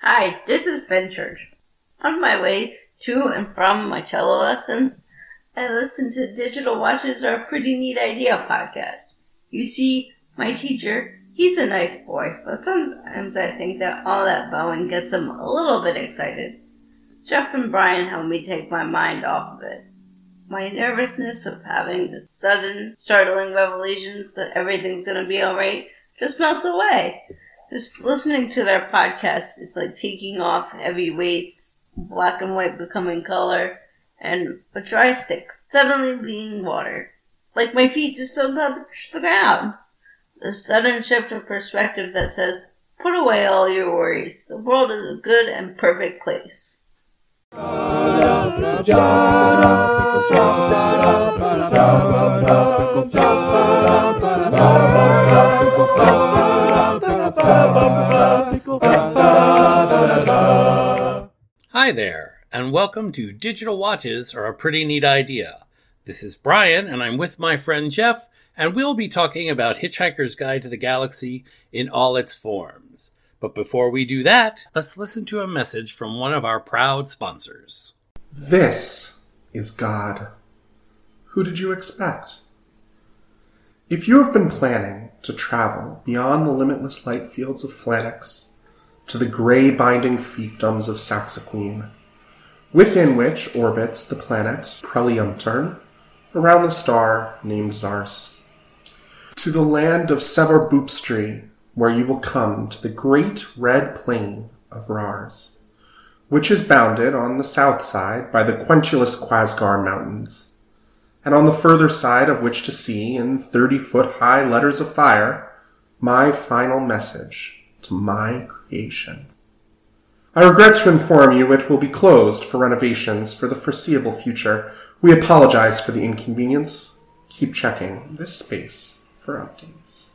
Hi, this is Ben Church. On my way to and from my cello lessons, I listen to Digital Watches Are a Pretty Neat Idea podcast. You see, my teacher, he's a nice boy, but sometimes I think that all that bowing gets him a little bit excited. Jeff and Bryan help me take my mind off of it. My nervousness of having the sudden, startling revelations that everything's gonna be alright just melts away. Just listening to their podcast is like taking off heavy weights, black and white becoming color, and a dry stick suddenly being water. Like my feet just don't touch the ground. The sudden shift of perspective that says, put away all your worries. The world is a good and perfect place. Hi there, and welcome to Digital Watches Are a Pretty Neat Idea. This is Bryan, and I'm with my friend Jeff, and we'll be talking about Hitchhiker's Guide to the Galaxy in all its forms. But before we do that, let's listen to a message from one of our proud sponsors. This is God. Who did you expect? If you have been planning to travel beyond the limitless light fields of Flanux to the gray binding fiefdoms of Saxaquine, within which orbits the planet Preliumtarn, around the star named Zarss, to the land of Sevorbeupstry, where you will come to the great red plain of Rars, which is bounded on the south side by the Quentulus Quazgar Mountains, and on the further side of which to see, in thirty foot high letters of fire, my final message to my creation. I regret to inform you it will be closed for renovations for the foreseeable future. We apologize for the inconvenience. Keep checking this space for updates.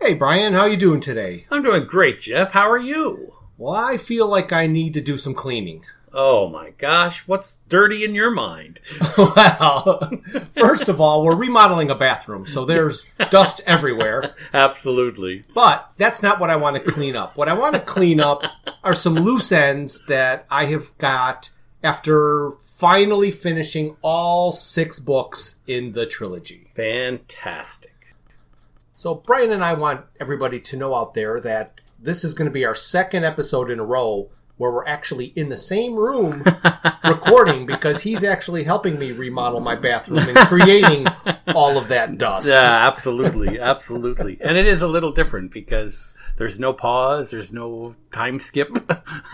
Hey Bryan, how are you doing today? I'm doing great, Jeff. How are you? Well, I feel like I need to do some cleaning. Oh my gosh, what's dirty in your mind? well, first of all, we're remodeling a bathroom, so there's dust everywhere. Absolutely. But that's not what I want to clean up. What I want to clean up are some loose ends that I have got after finally finishing all six books in the trilogy. Fantastic. So, Bryan and I want everybody to know out there that this is going to be our second episode in a row where we're actually in the same room recording because he's actually helping me remodel my bathroom and creating all of that dust. Yeah, absolutely, absolutely. And it is a little different because there's no pause, there's no time skip.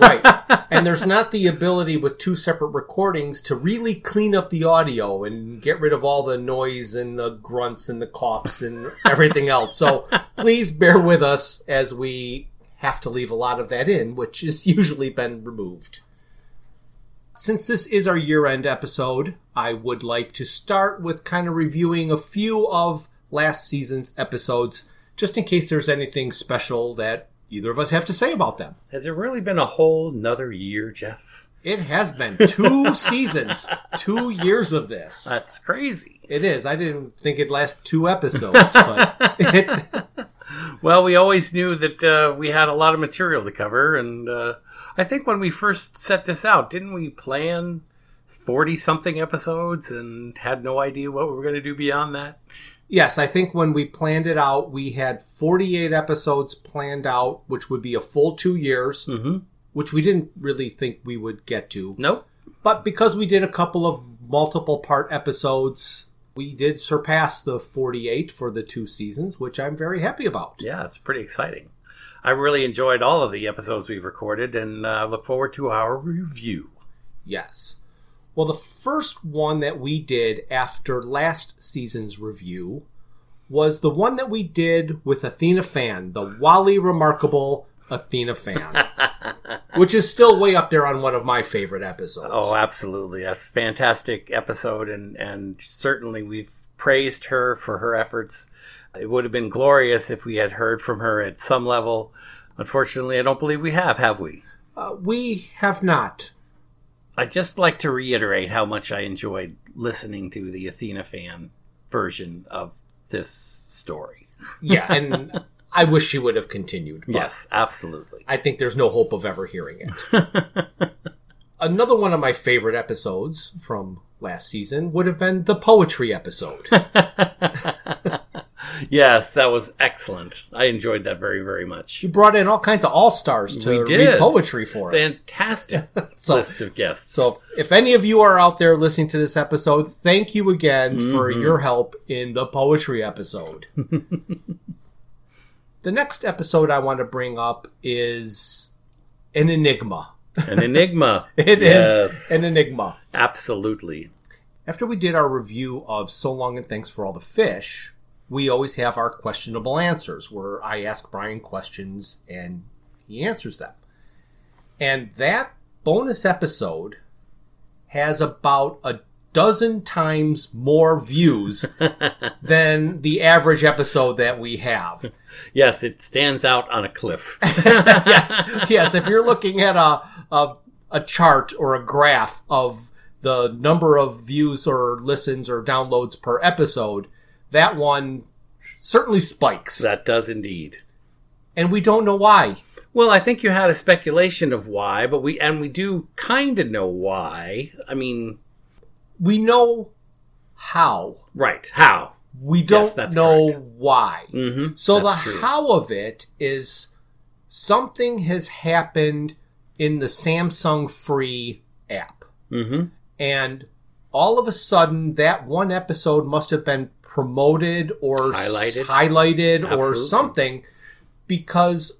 right. And there's not the ability with two separate recordings to really clean up the audio and get rid of all the noise and the grunts and the coughs and everything else. So please bear with us as we have to leave a lot of that in, which has usually been removed. Since this is our year end episode, I would like to start with kind of reviewing a few of last season's episodes, just in case there's anything special that either of us have to say about them. Has it really been a whole another year, Jeff? It has been two seasons, two years of this. That's crazy. It is. I didn't think it'd last two episodes, but it, well, we always knew that uh, we had a lot of material to cover, and uh, I think when we first set this out, didn't we plan forty something episodes and had no idea what we were going to do beyond that? Yes, I think when we planned it out, we had 48 episodes planned out, which would be a full two years, mm-hmm. which we didn't really think we would get to. Nope. But because we did a couple of multiple part episodes, we did surpass the 48 for the two seasons, which I'm very happy about. Yeah, it's pretty exciting. I really enjoyed all of the episodes we've recorded and uh, look forward to our review. Yes. Well, the first one that we did after last season's review was the one that we did with Athena Fan, the Wally Remarkable Athena Fan, which is still way up there on one of my favorite episodes. Oh, absolutely. That's a fantastic episode, and, and certainly we've praised her for her efforts. It would have been glorious if we had heard from her at some level. Unfortunately, I don't believe we have, have we? Uh, we have not. I'd just like to reiterate how much I enjoyed listening to the Athena fan version of this story. Yeah, and I wish she would have continued. Yes, absolutely. I think there's no hope of ever hearing it. Another one of my favorite episodes from last season would have been the poetry episode. Yes, that was excellent. I enjoyed that very, very much. you brought in all kinds of all stars to read poetry for us. Fantastic So- list of guests. So if any of you are out there listening to this episode, thank you again for Mm-hmm. your help in the poetry episode. The next episode I want to bring up is an enigma. an enigma. It is yes, an enigma. Absolutely. After we did our review of So Long and Thanks for All the Fish, we always have our questionable answers where I ask Bryan questions and he answers them. And that bonus episode has about a dozen times more views than the average episode that we have. Yes, it stands out on a cliff. yes, yes. If you're looking at a, a a chart or a graph of the number of views or listens or downloads per episode, that one certainly spikes, that does indeed. and we don't know why. Well, I think you had a speculation of why, but we and we do kind of know why. I mean, We know how. right? How? We don't that's know correct. why. Mm-hmm. So That's the true. how of it is something has happened in the Samsung Free app. Mm-hmm. and all of a sudden that one episode must have been promoted or s- Highlighted. highlighted or something because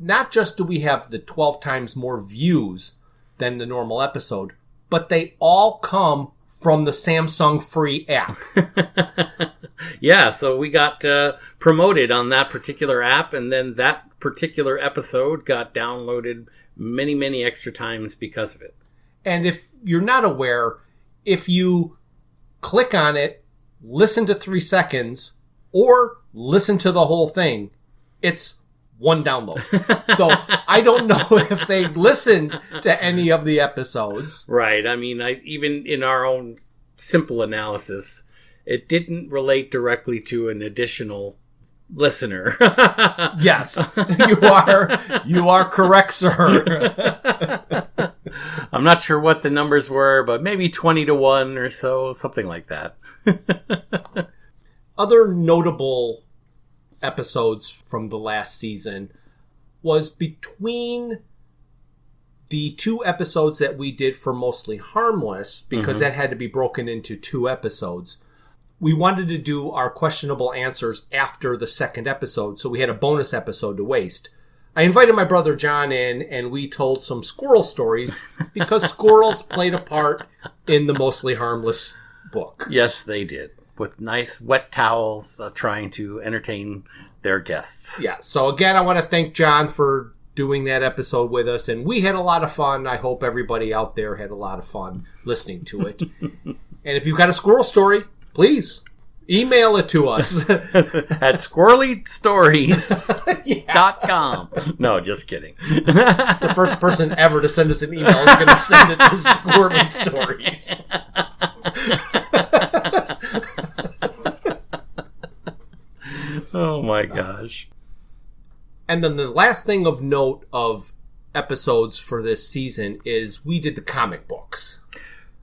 not just do we have the 12 times more views than the normal episode but they all come from the Samsung free app. yeah, so we got uh, promoted on that particular app, and then that particular episode got downloaded many, many extra times because of it. And if you're not aware, if you click on it, listen to three seconds, or listen to the whole thing, it's one download. so I don't know if they listened to any of the episodes. Right. I mean, I, even in our own simple analysis, it didn't relate directly to an additional listener. Yes, you are you are correct, sir. I'm not sure what the numbers were, but maybe 20 to 1 or so, something like that. Other notable episodes from the last season was between the two episodes that we did for Mostly Harmless, because mm-hmm. that had to be broken into two episodes. We wanted to do our questionable answers after the second episode, so we had a bonus episode to waste. I invited my brother John in, and we told some squirrel stories because squirrels played a part in the Mostly Harmless book. Yes, they did. With nice wet towels uh, trying to entertain their guests. yeah so again i want to thank john for doing that episode with us and we had a lot of fun i hope everybody out there had a lot of fun listening to it and if you've got a squirrel story please email it to us At squirrelystories.com. No, just kidding. the first person ever to send us an email is going to send it to squirrely stories my gosh. and then the last thing of note of episodes for this season is we did the comic books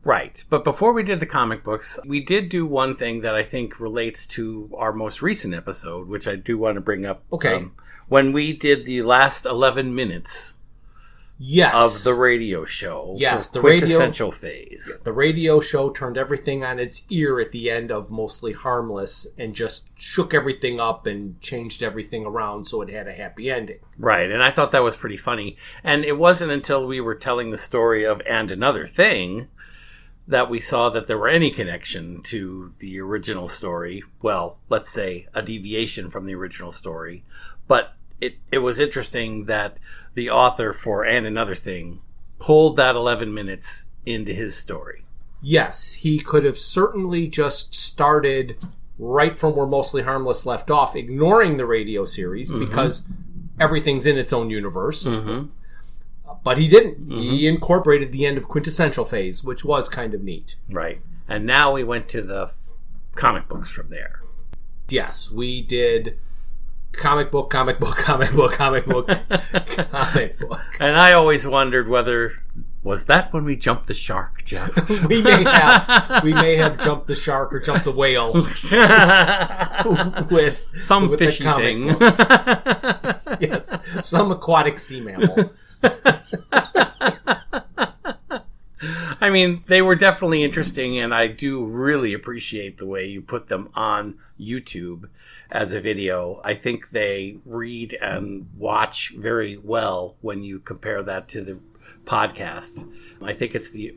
Right. But before we did the comic books, we did do one thing that I think relates to our most recent episode, which I do want to bring up. um, Okay. when we did the last 11 minutes yes of the radio show. Yes, the radio- quintessential phase. The radio show turned everything on its ear at the end of Mostly Harmless and just shook everything up and changed everything around so it had a happy ending. Right. And I thought that was pretty funny. And it wasn't until we were telling the story of And Another Thing that we saw that there were any connection to the original story. Well, let's say a deviation from the original story. But it, it was interesting that the author for And Another Thing pulled that 11 minutes into his story. Yes, he could have certainly just started right from where Mostly Harmless left off, ignoring the radio series because everything's in its own universe. Mm-hmm. But he didn't. He incorporated the end of Quintessential Phase, which was kind of neat. Right. And now we went to the comic books from there. Yes, we did comic book, comic book, comic book, comic book, comic book. And I always wondered whether was that when we jumped the shark, Jeff? We may have we may have jumped the shark or jumped the whale with Some with fishy thing. yes, some aquatic sea mammal. I mean, they were definitely interesting, and I do really appreciate the way you put them on YouTube as a video. I think they read and watch very well when you compare that to the podcast. I think it's the,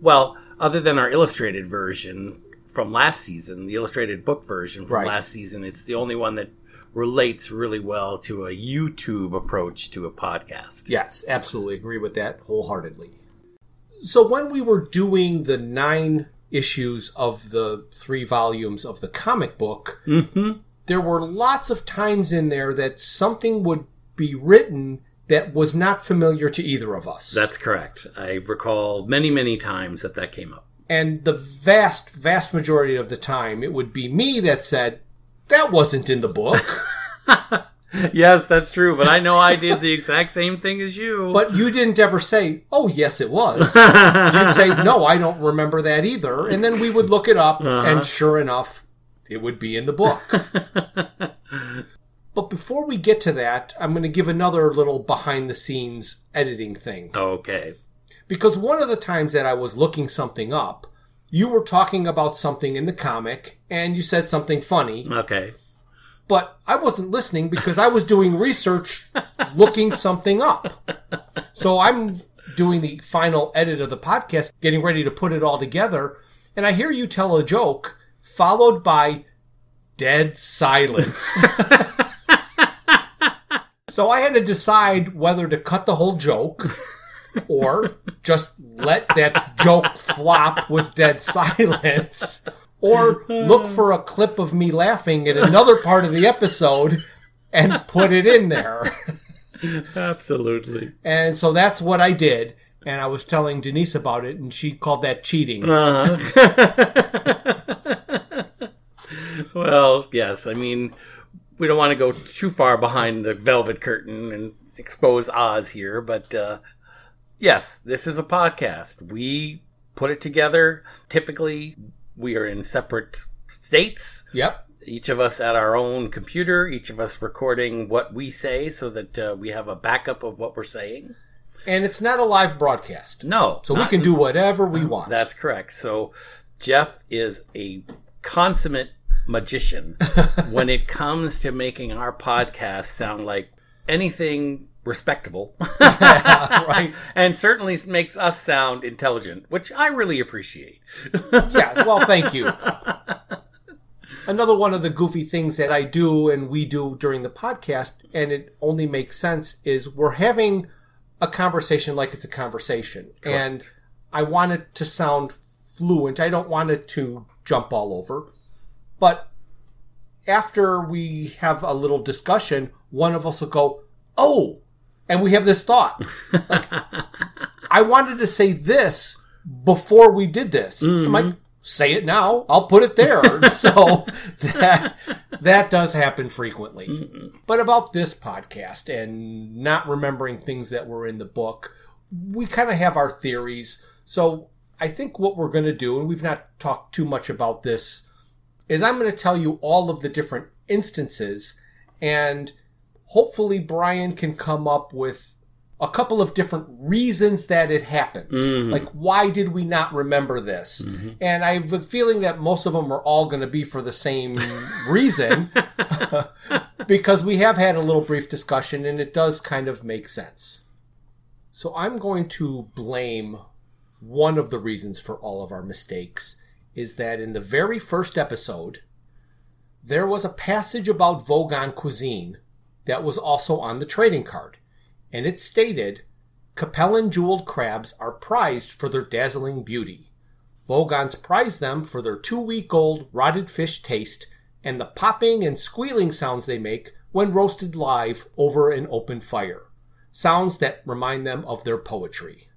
well, other than our illustrated version from last season, the illustrated book version from Right. last season, it's the only one that relates really well to a YouTube approach to a podcast. Yes, absolutely agree with that wholeheartedly. So when we were doing the nine issues of the three volumes of the comic book, Mm-hmm. There were lots of times in there that something would be written that was not familiar to either of us. That's correct. I recall many, many times that that came up. and the vast, vast majority of the time, it would be me that said, that wasn't in the book. Yes, that's true, but I know I did the exact same thing as you. but you didn't ever say, oh, yes, it was. You'd say, no, I don't remember that either. And then we would look it up, and uh-huh. sure enough, it would be in the book. but before we get to that, I'm going to give another little behind the scenes editing thing. okay. Because one of the times that I was looking something up, you were talking about something in the comic, and you said something funny, Okay. but I wasn't listening because I was doing research looking something up. So I'm doing the final edit of the podcast, getting ready to put it all together, and I hear you tell a joke followed by dead silence. so I had to decide whether to cut the whole joke or just let that joke flop with dead silence or look for a clip of me laughing at another part of the episode and put it in there. Absolutely. And so that's what I did. And I was telling Denise about it, and she called that cheating. Uh-huh. well, yes. I mean, we don't want to go too far behind the velvet curtain and expose Oz here, but uh, yes, this is a podcast. We put it together. Typically, we are in separate states. Yep. each of us at our own computer, each of us recording what we say so that uh, we have a backup of what we're saying. And it's not a live broadcast. No. So we can do whatever we want. That's correct. So Jeff is a consummate magician when it comes to making our podcast sound like anything respectable. right. and certainly makes us sound intelligent, which I really appreciate. Yeah. Well, thank you. Another one of the goofy things that I do and we do during the podcast, and it only makes sense, is we're having a conversation like it's a conversation. And I want it to sound fluent. I don't want it to jump all over. But after we have a little discussion, one of us will go, Oh, and we have this thought. Like, I wanted to say this before we did this. I'm like, mm-hmm. Say it now. I'll put it there. so that that does happen frequently. But about this podcast and not remembering things that were in the book, we kind of have our theories. So I think what we're going to do, and we've not talked too much about this, is I'm going to tell you all of the different instances, and hopefully Bryan can come up with a couple of different reasons that it happens. Mm-hmm. Like, why did we not remember this? Mm-hmm. And I have a feeling that most of them are all going to be for the same reason, because we have had a little brief discussion and it does kind of make sense. So I'm going to blame one of the reasons for all of our mistakes is that in the very first episode, there was a passage about Vogon cuisine that was also on the trading card, and it stated Capellan jeweled crabs are prized for their dazzling beauty. Vogons prize them for their two week old rotted fish taste and the popping and squealing sounds they make when roasted live over an open fire. Sounds that remind them of their poetry.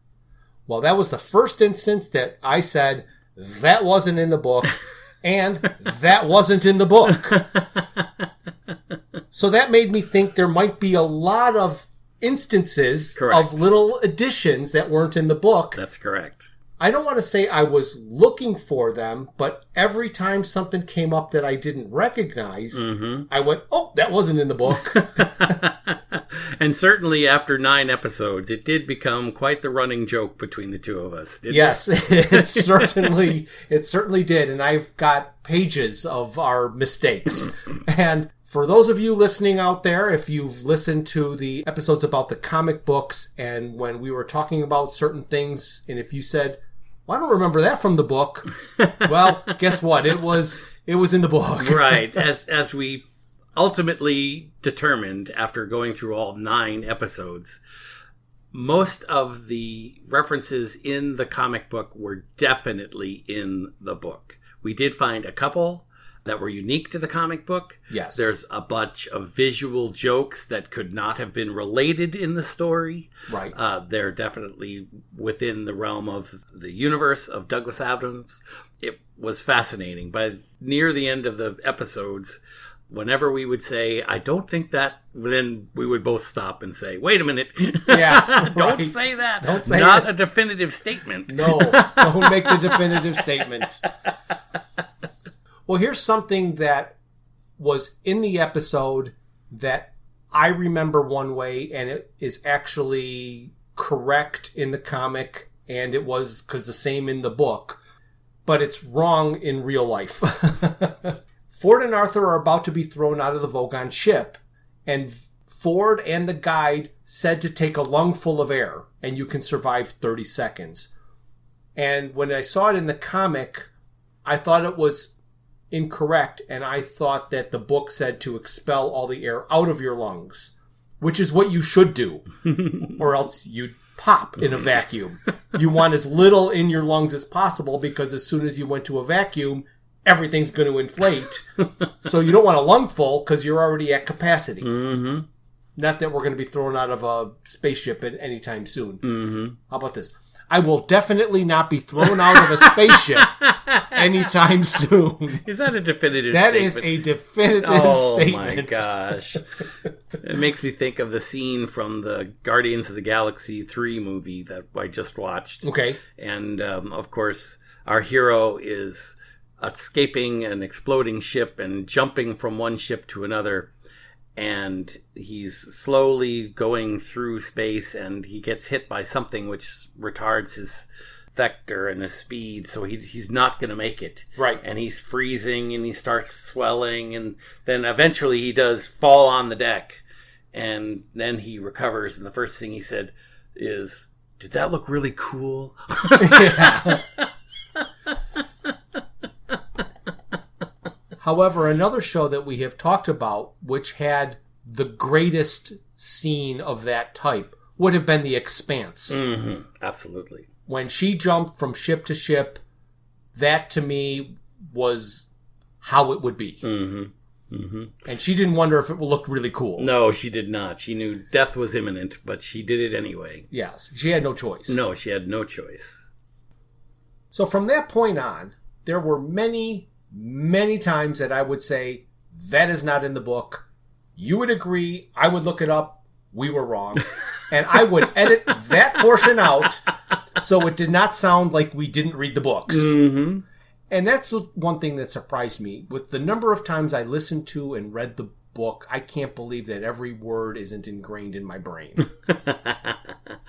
Well, that was the first instance that I said that wasn't in the book, and that wasn't in the book. So that made me think there might be a lot of instances Correct. of little additions that weren't in the book. That's correct. I don't want to say I was looking for them, but every time something came up that I didn't recognize, Mm-hmm. I went, "Oh, that wasn't in the book." and certainly after nine episodes, it did become quite the running joke between the two of us. didn't yes, it certainly it certainly did, and I've got pages of our mistakes. and for those of you listening out there, if you've listened to the episodes about the comic books and when we were talking about certain things, and if you said, well, I don't remember that from the book. well, guess what? It was it was in the book. right as as we ultimately determined after going through all nine episodes most of the references in the comic book were definitely in the book we did find a couple that were unique to the comic book Yes. there's a bunch of visual jokes that could not have been related in the story Right. uh, they're definitely within the realm of the universe of Douglas Adams. It was fascinating. By near the end of the episodes, whenever we would say, I don't think that, then we would both stop and say, wait a minute. Yeah, don't right. say that. Don't say Not a definitive statement. No, don't make the definitive statement. Well, here's something that was in the episode that I remember one way, and it is actually correct in the comic, and it was because the same in the book, but it's wrong in real life. Ford and Arthur are about to be thrown out of the Vogon ship, and Ford and the guide said to take a lungful of air, and you can survive 30 seconds. And when I saw it in the comic, I thought it was incorrect, and I thought that the book said to expel all the air out of your lungs, which is what you should do, or else you'd pop in a vacuum. You want as little in your lungs as possible because as soon as you went to a vacuum, everything's going to inflate. so you don't want a lung full because you're already at capacity. Mm-hmm. Not that we're going to be thrown out of a spaceship at any time soon. Mm-hmm. How about this? I will definitely not be thrown out of a spaceship anytime soon. Is that a definitive That is statement? a definitive oh statement. Oh my gosh. it makes me think of the scene from the Guardians of the Galaxy 3 movie that I just watched. Okay. And um, of course, our hero is escaping an exploding ship and jumping from one ship to another. And he's slowly going through space and he gets hit by something which retards his vector and his speed. So he, he's not going to make it. Right. And he's freezing and he starts swelling. And then eventually he does fall on the deck. And then he recovers. And the first thing he said is, Did that look really cool? However, another show that we have talked about, which had the greatest scene of that type, would have been The Expanse. Mm-hmm. Absolutely. When she jumped from ship to ship, that to me was how it would be. Mm-hmm. Mm-hmm. And she didn't wonder if it looked really cool. No, she did not. She knew death was imminent, but she did it anyway. Yes, she had no choice. No, she had no choice. So from that point on, there were many, many times that I would say, that is not in the book. You would agree. I would look it up. We were wrong. and I would edit that portion out so it did not sound like we didn't read the books. Mm-hmm. And that's one thing that surprised me. With the number of times I listened to and read the book, I can't believe that every word isn't ingrained in my brain.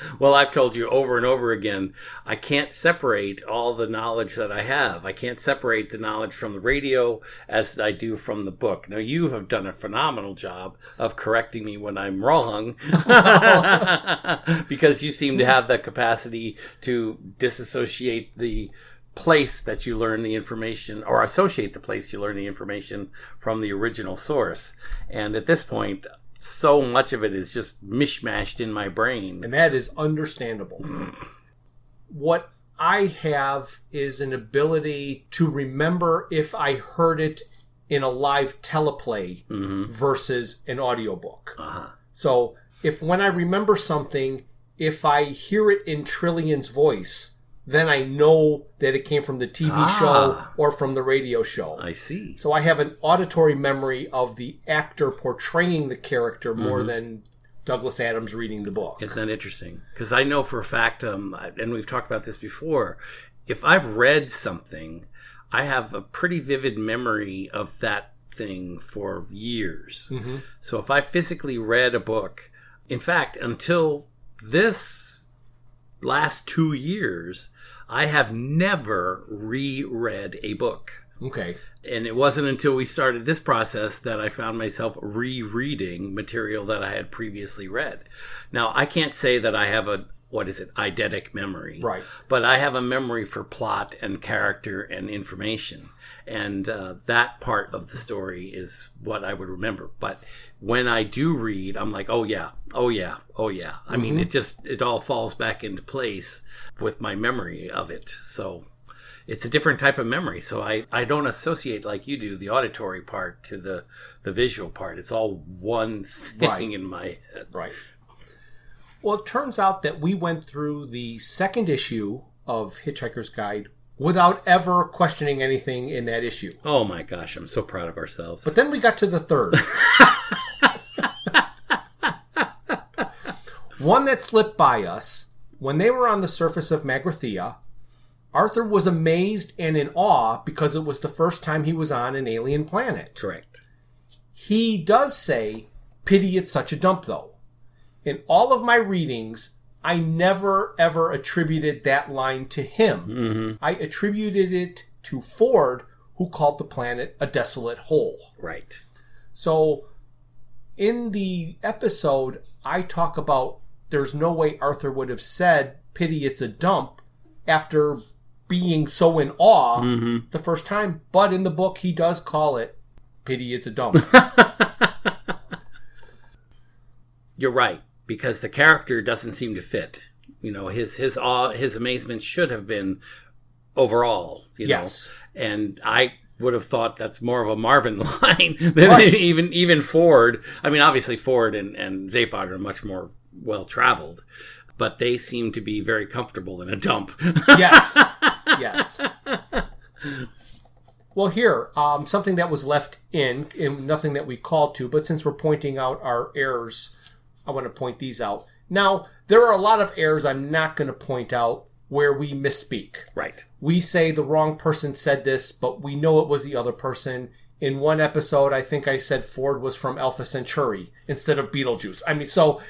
well, I've told you over and over again, I can't separate all the knowledge that I have. I can't separate the knowledge from the radio as I do from the book. Now, you have done a phenomenal job of correcting me when I'm wrong because you seem to have the capacity to disassociate the place that you learn the information or associate the place you learn the information from the original source. And at this point, so much of it is just mishmashed in my brain. and that is understandable. What I have is an ability to remember if I heard it in a live teleplay Mm-hmm. versus an audiobook. Uh-huh. So if when I remember something, if I hear it in Trillian's voice, then I know that it came from the TV Ah. show or from the radio show. I see. So I have an auditory memory of the actor portraying the character more than Douglas Adams reading the book. Isn't that interesting? Because I know for a fact, um, and we've talked about this before, if I've read something, I have a pretty vivid memory of that thing for years. So if I physically read a book, in fact, until this last two years, I have never reread a book. Okay. And it wasn't until we started this process that I found myself rereading material that I had previously read. Now, I can't say that I have a, what is it, eidetic memory. Right. But I have a memory for plot and character and information. And uh, that part of the story is what I would remember. But when I do read, I'm like, oh yeah, oh yeah, oh yeah. I mean, mm-hmm. it just, it all falls back into place with my memory of it. So it's a different type of memory. So I, I don't associate like you do the auditory part to the, the visual part. It's all one thing Right. in my head. Right. Well, it turns out that we went through the second issue of Hitchhiker's Guide without ever questioning anything in that issue. Oh my gosh, I'm so proud of ourselves. But then we got to the third. One that slipped by us. When they were on the surface of Magrathea, Arthur was amazed and in awe because it was the first time he was on an alien planet. Correct. He does say, pity it's such a dump though. In all of my readings, I never ever attributed that line to him. Mm-hmm. I attributed it to Ford, who called the planet a desolate hole. Right. So, in the episode, I talk about there's no way Arthur would have said, pity it's a dump, after being so in awe mm-hmm. the first time. But in the book, he does call it, pity it's a dump. You're right because the character doesn't seem to fit. You know, his his awe, his amazement should have been overall. You Yes. know, and I would have thought that's more of a Marvin line than Right. even even Ford. I mean, obviously Ford and and Zaphod are much more well traveled, but they seem to be very comfortable in a dump. yes. Yes. Well, here, um, something that was left in, and nothing that we called to, but since we're pointing out our errors, I want to point these out. Now, there are a lot of errors I'm not going to point out where we misspeak. right. We say the wrong person said this, but we know it was the other person. In one episode, I think I said Ford was from Alpha Centauri instead of Betelgeuse. I mean, so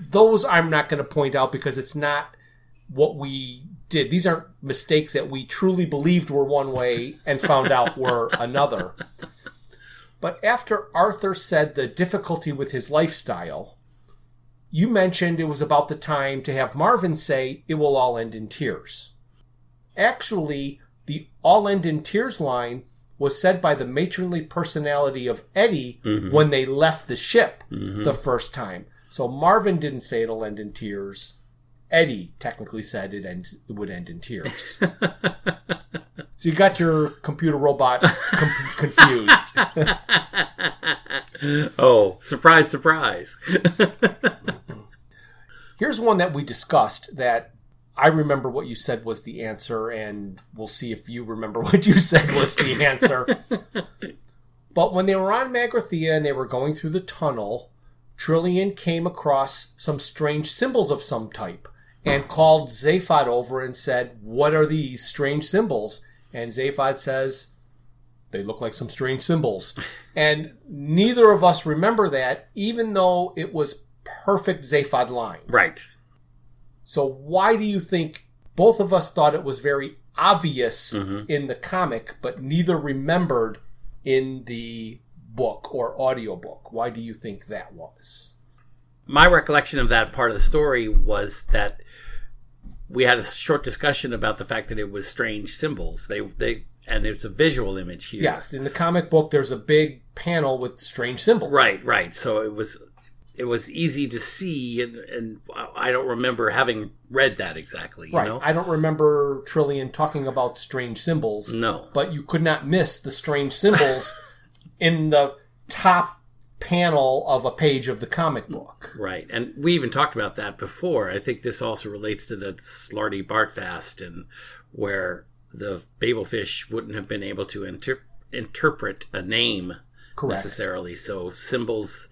those I'm not going to point out because it's not what we did. These aren't mistakes that we truly believed were one way and found out were another. But after Arthur said the difficulty with his lifestyle, you mentioned it was about the time to have Marvin say, It will all end in tears. Actually, the all end in tears line was said by the matronly personality of Eddie mm-hmm. when they left the ship mm-hmm. the first time. So Marvin didn't say it'll end in tears. Eddie technically said it, end, it would end in tears. so you got your computer robot com- confused. Oh, surprise, surprise. Here's one that we discussed that I remember what you said was the answer, and we'll see if you remember what you said was the answer. but when they were on Magrathea and they were going through the tunnel, Trillian came across some strange symbols of some type and called Zaphod over and said, What are these strange symbols? And Zaphod says, They look like some strange symbols. And neither of us remember that, even though it was perfect Zaphod line. right. So why do you think both of us thought it was very obvious mm-hmm. in the comic, but neither remembered in the book or audiobook? Why do you think that was? my recollection of that part of the story was that we had a short discussion about the fact that it was strange symbols. They they and it's a visual image here. Yes, in the comic book, there's a big panel with strange symbols. Right, right. So it was it was easy to see, and, and I don't remember having read that exactly. You Right. know? I don't remember Trillian talking about strange symbols. no. but you could not miss the strange symbols in the top panel of a page of the comic book. Right. And we even talked about that before. I think this also relates to the Slartibartfast and where the Babelfish wouldn't have been able to inter- interpret a name Correct. necessarily. So symbols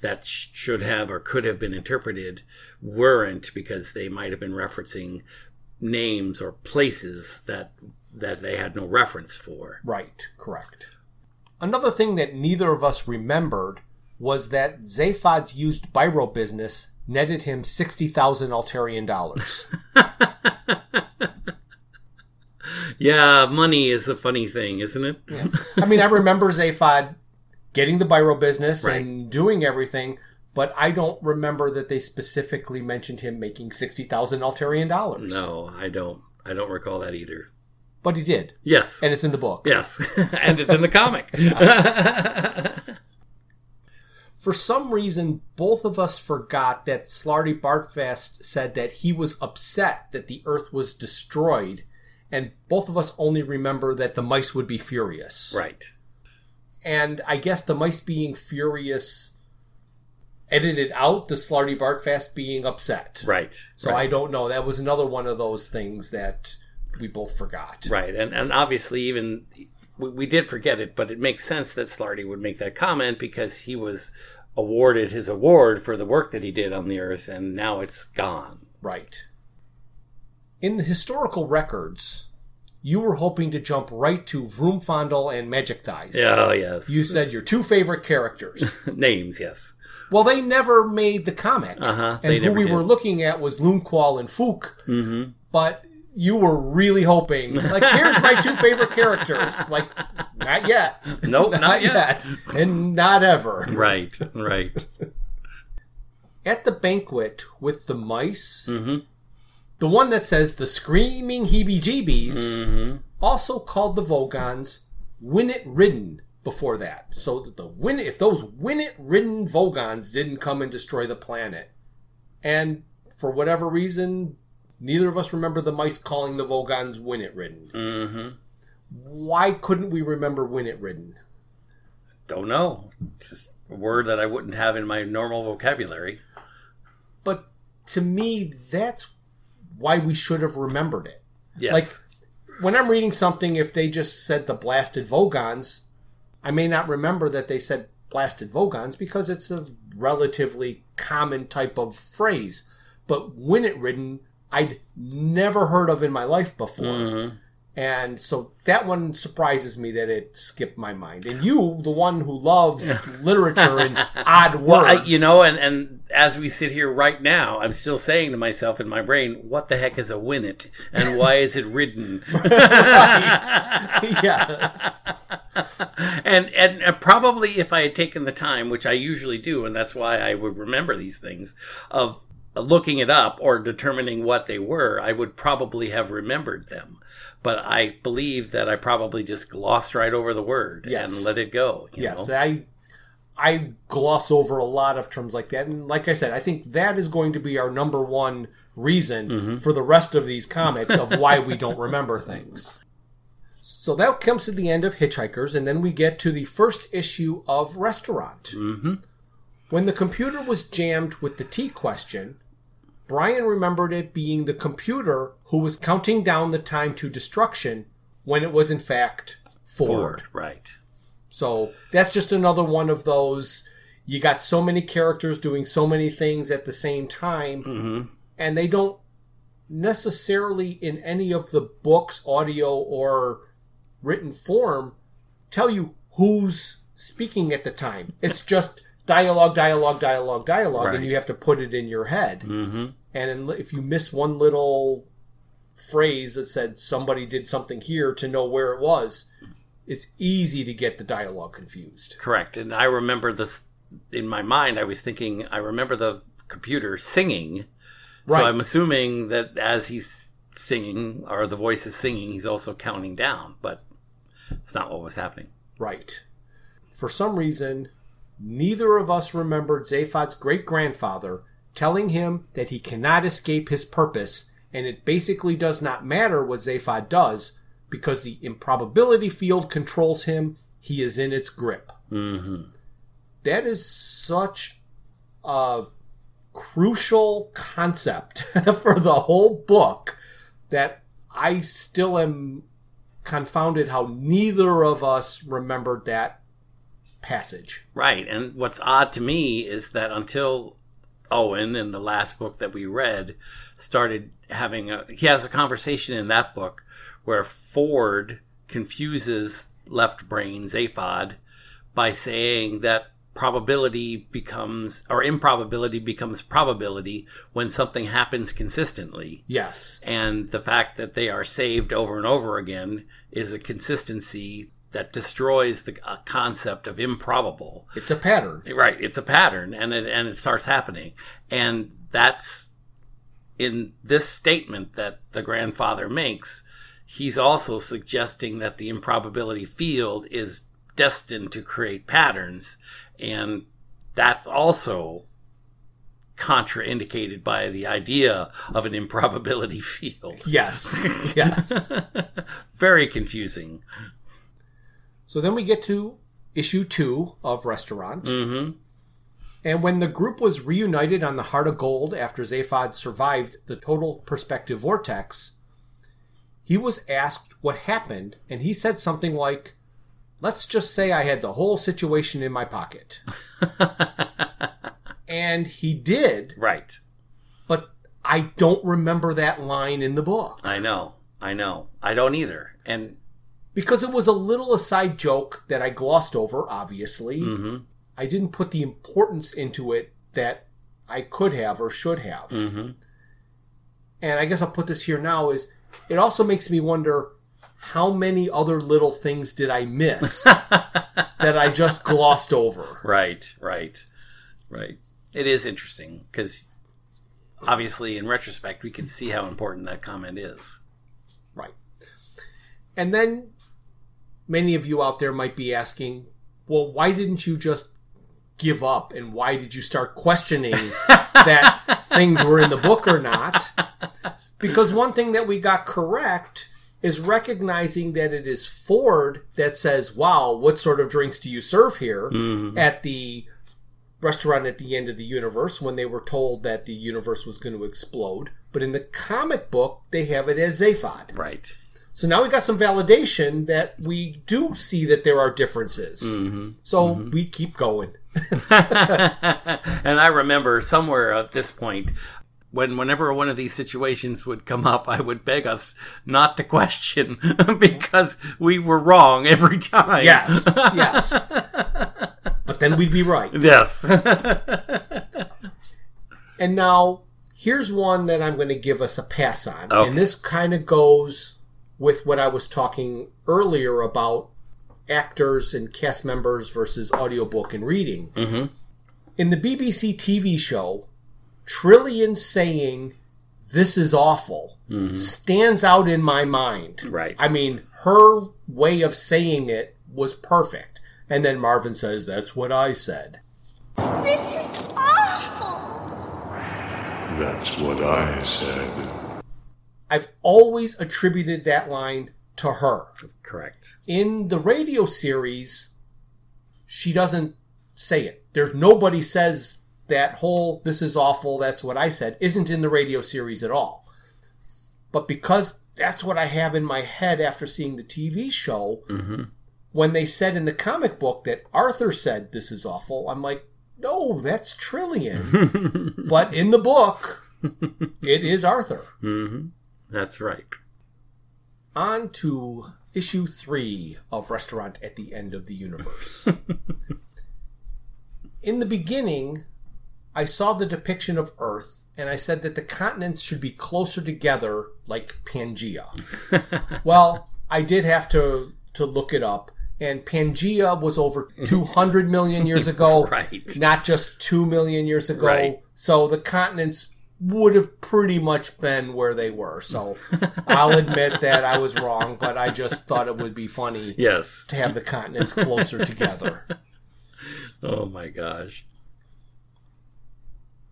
that sh- should have or could have been interpreted weren't because they might have been referencing names or places that that they had no reference for. Right, correct. Another thing that neither of us remembered was that Zaphod's used biro business netted him 60,000 Altarian dollars. Yeah, money is a funny thing, isn't it? I mean, I remember Zaphod getting the biro business Right. and doing everything, but I don't remember that they specifically mentioned him making 60,000 Altarian dollars. No, I don't. I don't recall that either. But he did, Yes. and it's in the book. yes. and it's in the comic. For some reason, both of us forgot that Slartibartfast said that he was upset that the Earth was destroyed, and both of us only remember that the mice would be furious. right. And I guess the mice being furious edited out the Slartibartfast being upset. Right. So right. I don't know. That was another one of those things that we both forgot. Right, and and obviously even we, we did forget it, but it makes sense that Slarty would make that comment because he was awarded his award for the work that he did on the Earth, and now it's gone. Right. In the historical records, you were hoping to jump right to Vroomfondel and Majikthise. Oh yes, You said your two favorite characters. names. Yes, well, they never made the comic. Uh-huh, And who we did. were looking at was Loonquawl and Fook. mm-hmm. But you were really hoping, like, here's my two favorite characters. Like, not yet. Nope, not, yet. And not ever. Right, right. At the banquet with the mice, Mm-hmm. the one that says the screaming heebie jeebies, Mm-hmm. also called the Vogons Win It Ridden before that. So that the win if those Win It Ridden Vogons didn't come and destroy the planet. And for whatever reason, neither of us remember the mice calling the Vogons Win It Ridden. Mm-hmm. Why couldn't we remember Win It Ridden? Don't know. It's just a word that I wouldn't have in my normal vocabulary. But to me, that's why we should have remembered it. Yes. Like when I'm reading something, if they just said the blasted Vogons, I may not remember that they said blasted Vogons because it's a relatively common type of phrase. But win it ridden, I'd never heard of in my life before. Mhm. And so that one surprises me that it skipped my mind. And you, the one who loves literature and odd words. Well, I, you know, and, and as we sit here right now, I'm still saying to myself in my brain, what the heck is a winnet. And why is it ridden? yeah. and, and and probably if I had taken the time, which I usually do, and that's why I would remember these things, of looking it up or determining what they were, I would probably have remembered them. But I believe that I probably just glossed right over the word Yes. and let it go. You Yes, know? I I gloss over a lot of terms like that, and like I said, I think that is going to be our number one reason Mm-hmm. for the rest of these comics of why we don't remember things. So that comes to the end of Hitchhikers, and then we get to the first issue of Restaurant. Mm-hmm. When the computer was jammed with the T question, Bryan remembered it being the computer who was counting down the time to destruction when it was in fact Ford. Ford, right. So that's just another one of those. You got so many characters doing so many things at the same time, Mm-hmm. and they don't necessarily, in any of the books, audio, or written form, tell you who's speaking at the time. It's just dialogue, dialogue, dialogue, dialogue, Right. and you have to put it in your head. Mm-hmm. And if you miss one little phrase that said somebody did something here to know where it was, it's easy to get the dialogue confused. Correct. And I remember this in my mind. I was thinking, I remember the computer singing. Right. So I'm assuming that as he's singing, or the voice is singing, he's also counting down. But it's not what was happening. Right. For some reason, neither of us remembered Zaphod's great grandfather telling him that he cannot escape his purpose, and it basically does not matter what Zaphod does because the improbability field controls him. He is in its grip. Mm-hmm. that is such a crucial concept for the whole book that I still am confounded how neither of us remembered that passage. Right. And what's odd to me is that until Eoin in the last book that we read started having a he has a conversation in that book where Ford confuses left brain Zaphod by saying that probability becomes or improbability becomes probability when something happens consistently. Yes. And the fact that they are saved over and over again is a consistency that destroys the uh, concept of improbable. It's a pattern. Right, it's a pattern, and it and it starts happening, and that's in this statement that the grandfather makes. He's also suggesting that the improbability field is destined to create patterns, and that's also contraindicated by the idea of an improbability field. Yes. Yes. Very confusing. So then we get to issue two of Restaurant. hmm And when the group was reunited on the Heart of Gold after Zaphod survived the total perspective vortex, he was asked what happened, and he said something like, Let's just say I had the whole situation in my pocket. and he did, Right. but I don't remember that line in the book. I know. I know. I don't either. And Because it was a little aside joke that I glossed over, obviously. hmm I didn't put the importance into it that I could have or should have. hmm and I guess I'll put this here now is it also makes me wonder how many other little things did I miss that I just glossed over? Right, right, right. It is interesting because obviously, in retrospect, we can see how important that comment is. Right. And then many of you out there might be asking, well, why didn't you just give up and why did you start questioning that things were in the book or not? Because one thing that we got correct is recognizing that it is Ford that says, Wow, what sort of drinks do you serve here mm-hmm. at the restaurant at the end of the universe when they were told that the universe was going to explode. But in the comic book, they have it as Zaphod. Right. So now we got some validation that we do see that there are differences. Mm-hmm. So mm-hmm. we keep going. and I remember somewhere at this point when whenever one of these situations would come up, I would beg us not to question because we were wrong every time. Yes, yes. But then we'd be right. yes. And now here's one that I'm going to give us a pass on. Okay. And this kind of goes with what I was talking earlier about actors and cast members versus audiobook and reading. hmm In the BBC TV show, Trillian saying, This is awful, stands out in my mind. Right. I mean, her way of saying it was perfect. And then Marvin says, That's what I said. This is awful. That's what I said. I've always attributed that line to her. Correct. In the radio series, she doesn't say it. There's nobody says that whole this is awful, that's what I said, isn't in the radio series at all. But because that's what I have in my head after seeing the TV show, when they said in the comic book that Arthur said this is awful, I'm like, no, that's Trillian. but in the book, it is Arthur. hmm That's right. on to issue three of Restaurant at the End of the Universe. In the beginning, I saw the depiction of Earth, and I said that the continents should be closer together, like Pangea. well, I did have to to look it up, and Pangea was over 200 million years ago, Right. not just 2 million years ago. Right. So the continents would have pretty much been where they were. So I'll admit that I was wrong, but I just thought it would be funny Yes. to have the continents closer together. Oh my gosh.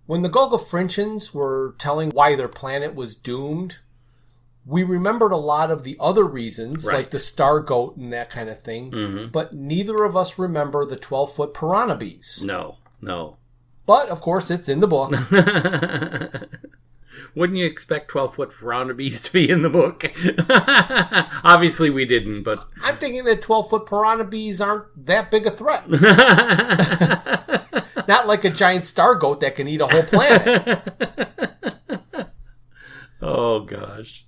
When the Golgafrinchans were telling why their planet was doomed, We remembered a lot of the other reasons, Right. like the star goat and that kind of thing, Mhm. but neither of us remember the 12 foot piranha bees. No, no. But of course, it's in the book. Wouldn't you expect 12 foot piranha bees to be in the book? Obviously, we didn't, but. I'm thinking that 12 foot piranha bees aren't that big a threat. Not like a giant star goat that can eat a whole planet. oh, gosh.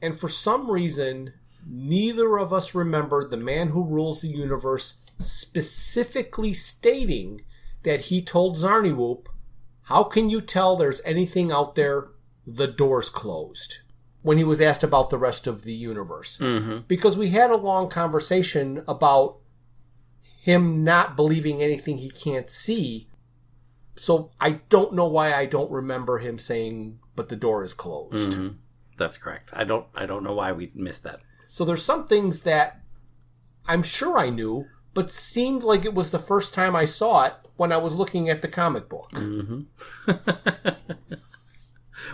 And for some reason, neither of us remembered the man who rules the universe specifically stating that he told Zarniwoop, How can you tell there's anything out there? The door's closed. When he was asked about the rest of the universe. hmm Because we had a long conversation about him not believing anything he can't see. So I don't know why I don't remember him saying, but the door is closed. hmm That's correct. I don't. I don't know why we missed that. So there's some things that I'm sure I knew, but seemed like it was the first time I saw it when I was looking at the comic book. hmm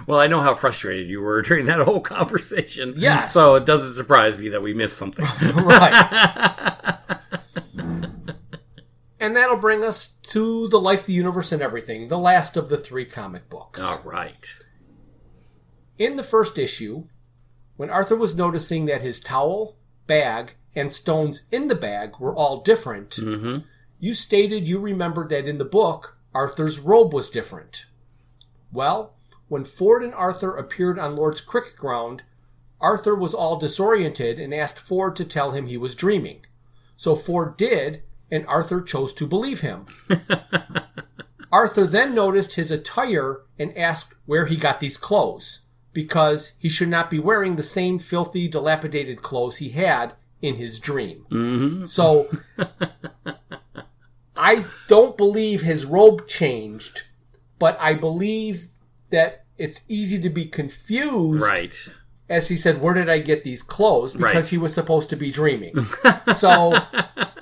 well, I know how frustrated you were during that whole conversation. Yes. So it doesn't surprise me that we missed something. right. And that'll bring us to The Life, the Universe, and Everything, the last of the three comic books. All right. In the first issue, when Arthur was noticing that his towel, bag, and stones in the bag were all different, hmm you stated you remembered that in the book, Arthur's robe was different. Well, when Ford and Arthur appeared on Lord's cricket ground, Arthur was all disoriented and asked Ford to tell him he was dreaming. So Ford did, and Arthur chose to believe him. Arthur then noticed his attire and asked where he got these clothes, because he should not be wearing the same filthy, dilapidated clothes he had in his dream. hmm So I don't believe his robe changed, but I believe that it's easy to be confused Right. as he said, Where did I get these clothes? Because Right. he was supposed to be dreaming. so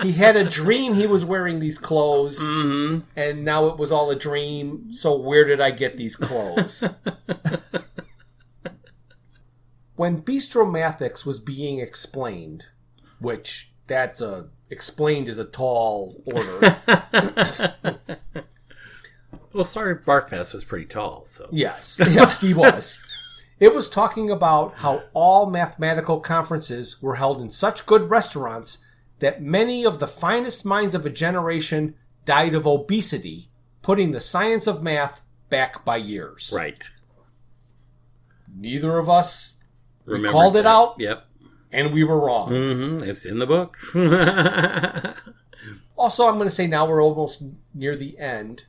he had a dream he was wearing these clothes, hmm and now it was all a dream. So where did I get these clothes? when Bistromathics was being explained, which that's a explained as a tall order. Well, sorry, Barkfest was pretty tall, so. yes, yes, he was. It was talking about how all mathematical conferences were held in such good restaurants that many of the finest minds of a generation died of obesity, putting the science of math back by years. Right. Neither of us, We Remembered called it that. out? Yep. And we were wrong. hmm It's in the book. Also, I'm going to say now we're almost near the end.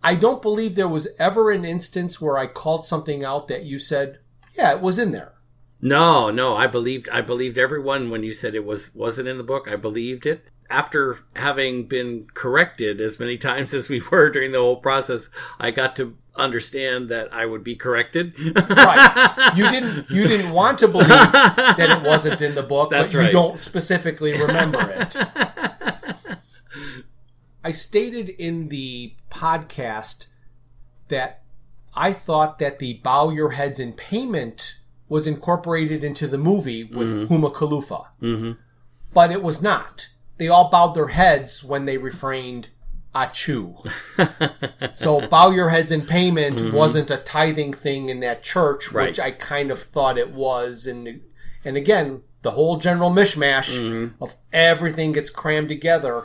I don't believe there was ever an instance where I called something out that you said, yeah, it was in there. no, no, I believed I believed everyone when you said it was wasn't in the book. I believed it. After having been corrected as many times as we were during the whole process, I got to understand that I would be corrected. Right. You didn't you didn't want to believe that it wasn't in the book, That's but you right. don't specifically remember it. I stated in the podcast that I thought that the bow your heads in payment was incorporated into the movie with Humma Kavula. Mhm. But it was not. They all bowed their heads when they refrained Achu. so bow your heads in payment wasn't a tithing thing in that church, which Mm-hmm. I kind of thought it was. And and again, the whole general mishmash Mm-hmm. of everything gets crammed together.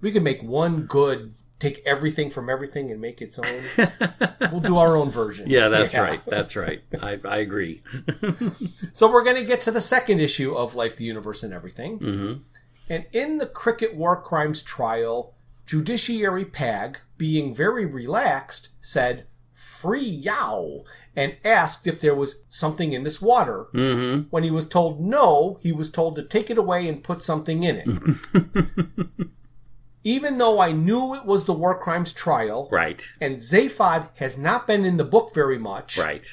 We could make one good, take everything from everything and make its own. we'll do our own version. yeah, that's Yeah. right. That's right. I, I agree. So we're going to get to the second issue of Life, the Universe, and Everything. hmm And in the Cricket War Crimes trial, Judiciary Pag, being very relaxed, said, Free yow, and asked if there was something in this water. hmm When he was told no, he was told to take it away and put something in it. Even though I knew it was the War Crimes trial, Right. and Zaphod has not been in the book very much, Right.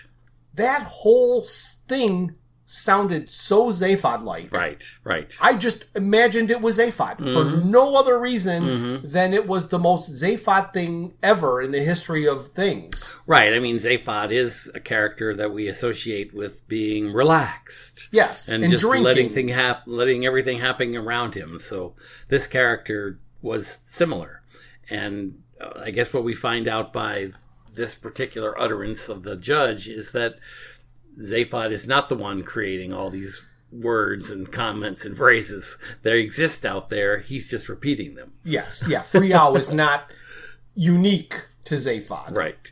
that whole thing sounded so Zaphod like. Right, right. I just imagined it was Zaphod for no other reason than it was the most Zaphod thing ever in the history of things. Right. I mean, Zaphod is a character that we associate with being relaxed. Yes, And, and just drinking. letting thing hap- letting everything happen around him. So this character was similar, and uh, I guess what we find out by this particular utterance of the judge is that Zaphod is not the one creating all these words and comments and phrases. They exist out there. He's just repeating them. Yes, yeah. Friau is not unique to Zaphod. Right.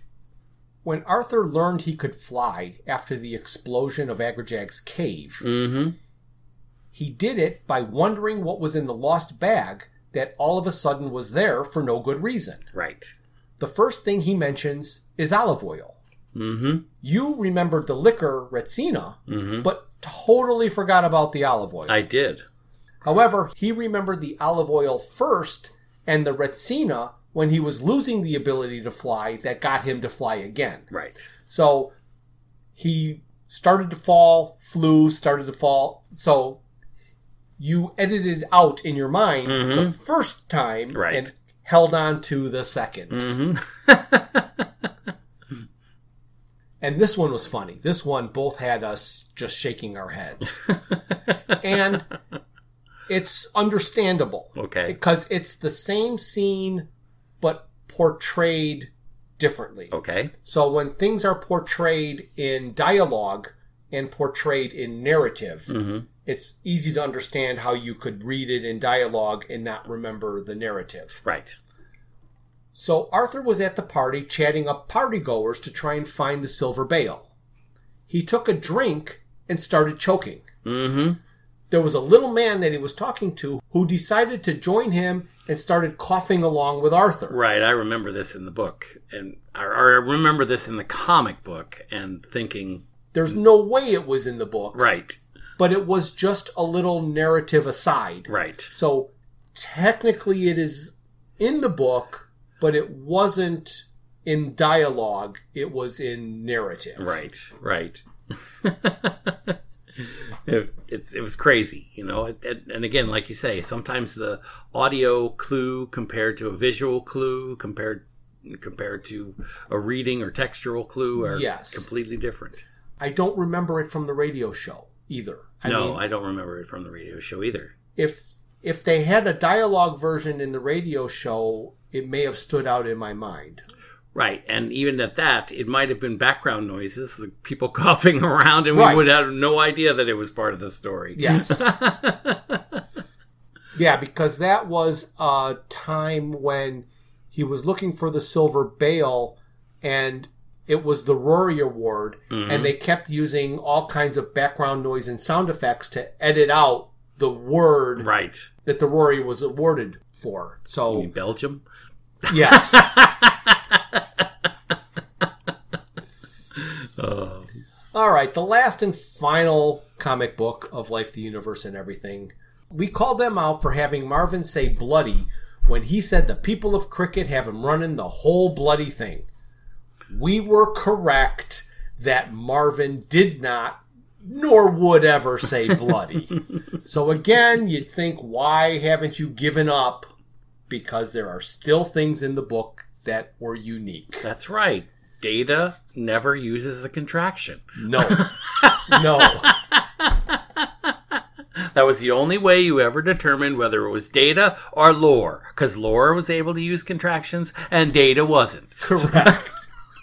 When Arthur learned he could fly after the explosion of Agrajag's cave, Mm-hmm. he did it by wondering what was in the lost bag that all of a sudden was there for no good reason. Right. The first thing he mentions is olive oil. Mm-hmm. You remembered the liquor Retsina, Mm-hmm. but totally forgot about the olive oil. I did. However, he remembered the olive oil first and the Retsina when he was losing the ability to fly that got him to fly again. Right. So he started to fall, flew, started to fall. So you edited out in your mind the first time Right. and held on to the 2nd Mm-hmm. And this one was funny. This one both had us just shaking our heads. and it's understandable. Okay. Because it's the same scene but portrayed differently. Okay. So when things are portrayed in dialogue and portrayed in narrative, Mm-hmm. it's easy to understand how you could read it in dialogue and not remember the narrative. Right. So Arthur was at the party chatting up partygoers to try and find the silver bail. He took a drink and started choking. Mm-hmm. There was a little man that he was talking to who decided to join him and started coughing along with Arthur. Right. I remember this in the book, and I, I remember this in the comic book, and thinking, There's no way it was in the book, right, but it was just a little narrative aside. right, So technically it is in the book, but it wasn't in dialogue, it was in narrative. right, right. it, it's it was crazy, you know. And, and again, like you say, sometimes the audio clue compared to a visual clue compared compared to a reading or textural clue are Yes. completely different. I don't remember it from the radio show either. I no, mean, I don't remember it from the radio show either. if if they had a dialogue version in the radio show, it may have stood out in my mind. Right, and even at that, it might have been background noises, the people coughing around, and Right. we would have no idea that it was part of the story. Yes. yeah, because that was a time when he was looking for the silver bail and it was the Rory Award and mm-hmm. they kept using all kinds of background noise and sound effects to edit out the word Right. that the Rory was awarded for. So, Belgium? Yes. Oh. All right, the last and final comic book of Life, the Universe, and Everything. We called them out for having Marvin say bloody when he said the people of cricket have him running the whole bloody thing. We were correct that Marvin did not, nor would ever say bloody. so again, you'd think, why haven't you given up? Because there are still things in the book that were unique. That's right. Data never uses a contraction. No. no. That was the only way you ever determined whether it was data or lore, because lore was able to use contractions and data wasn't. Correct.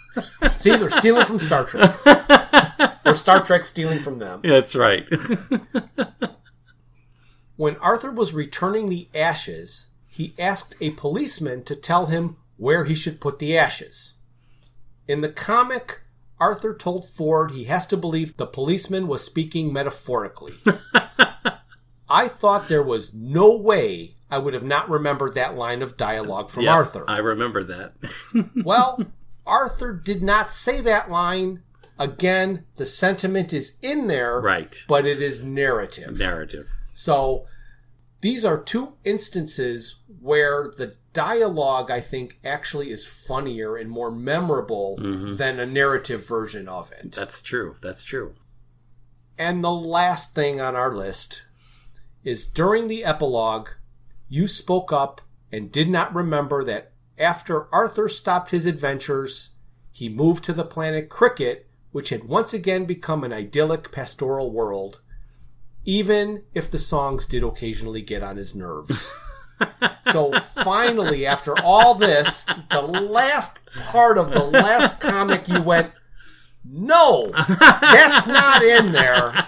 See, they're stealing from Star Trek. or Star Trek stealing from them. That's right. When Arthur was returning the ashes, he asked a policeman to tell him where he should put the ashes. In the comic, Arthur told Ford he has to believe the policeman was speaking metaphorically. I thought there was no way I would have not remembered that line of dialogue from Yep, Arthur. I remember that. Well, Arthur did not say that line. Again, the sentiment is in there, Right. but it is narrative. Narrative. So these are two instances where the dialogue, I think, actually is funnier and more memorable Mm-hmm. than a narrative version of it. That's true. That's true. And the last thing on our list is during the epilogue, you spoke up and did not remember that after Arthur stopped his adventures, he moved to the planet Cricket, which had once again become an idyllic pastoral world, even if the songs did occasionally get on his nerves. so finally, after all this, the last part of the last comic, you went, no, that's not in there.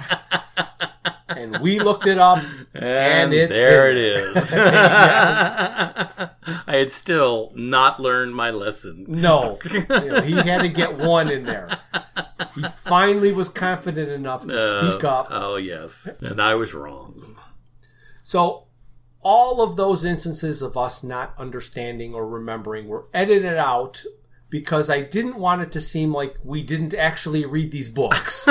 And we looked it up, and, it's there it is. Yes. I had still not learned my lesson. No, You know, he had to get one in there. He finally was confident enough to Uh, speak up. Oh yes, and I was wrong. So, all of those instances of us not understanding or remembering were edited out because I didn't want it to seem like we didn't actually read these books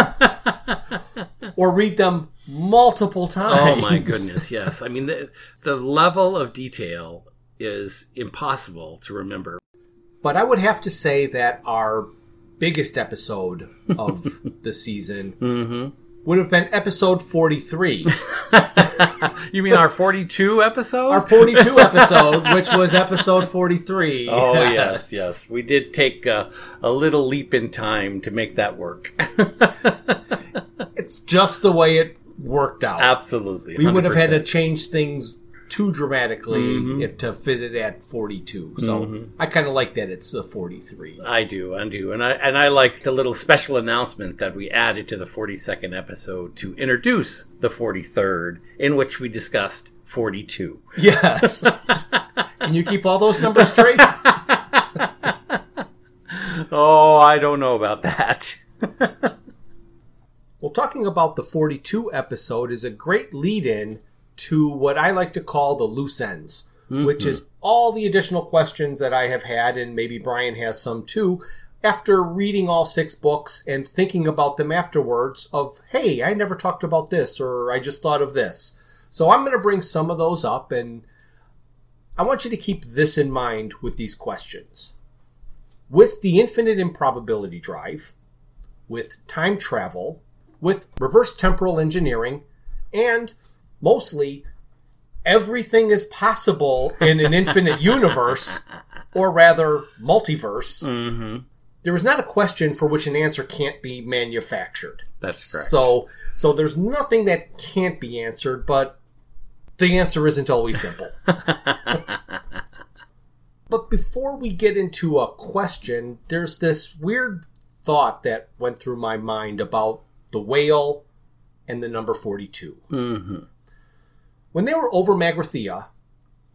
or read them multiple oh, times. Oh my goodness, yes. I mean, the, the level of detail is impossible to remember. But I would have to say that our biggest episode of the season mm-hmm. Would have been episode 43. You mean our 42 episode? Our 42 episode, which was episode 43. Oh yes, yes. We did take a, a little leap in time to make that work. It's just the way it worked out. Absolutely, we would have had to change things too dramatically Mm-hmm. if to fit it at 42. So I kind of like that it's the 43. I do, I do, and I and I like the little special announcement that we added to the 42nd episode to introduce the 43rd, in which we discussed 42. Yes. Can you keep all those numbers straight? Oh, I don't know about that. Well, talking about the 42 episode is a great lead in to what I like to call the loose ends, which mm-hmm. is all the additional questions that I have had, and maybe Bryan has some too, after reading all six books and thinking about them afterwards of, hey, I never talked about this, or I just thought of this. So I'm going to bring some of those up, and I want you to keep this in mind with these questions. With the infinite improbability drive, with time travel, with reverse temporal engineering, and mostly everything is possible in an infinite universe, or rather, multiverse. Mm-hmm. There is not a question for which an answer can't be manufactured. That's correct. So, so there's nothing that can't be answered, but the answer isn't always simple. but before we get into a question, there's this weird thought that went through my mind about the whale and the number 42. Mm-hmm. When they were over Magrathea,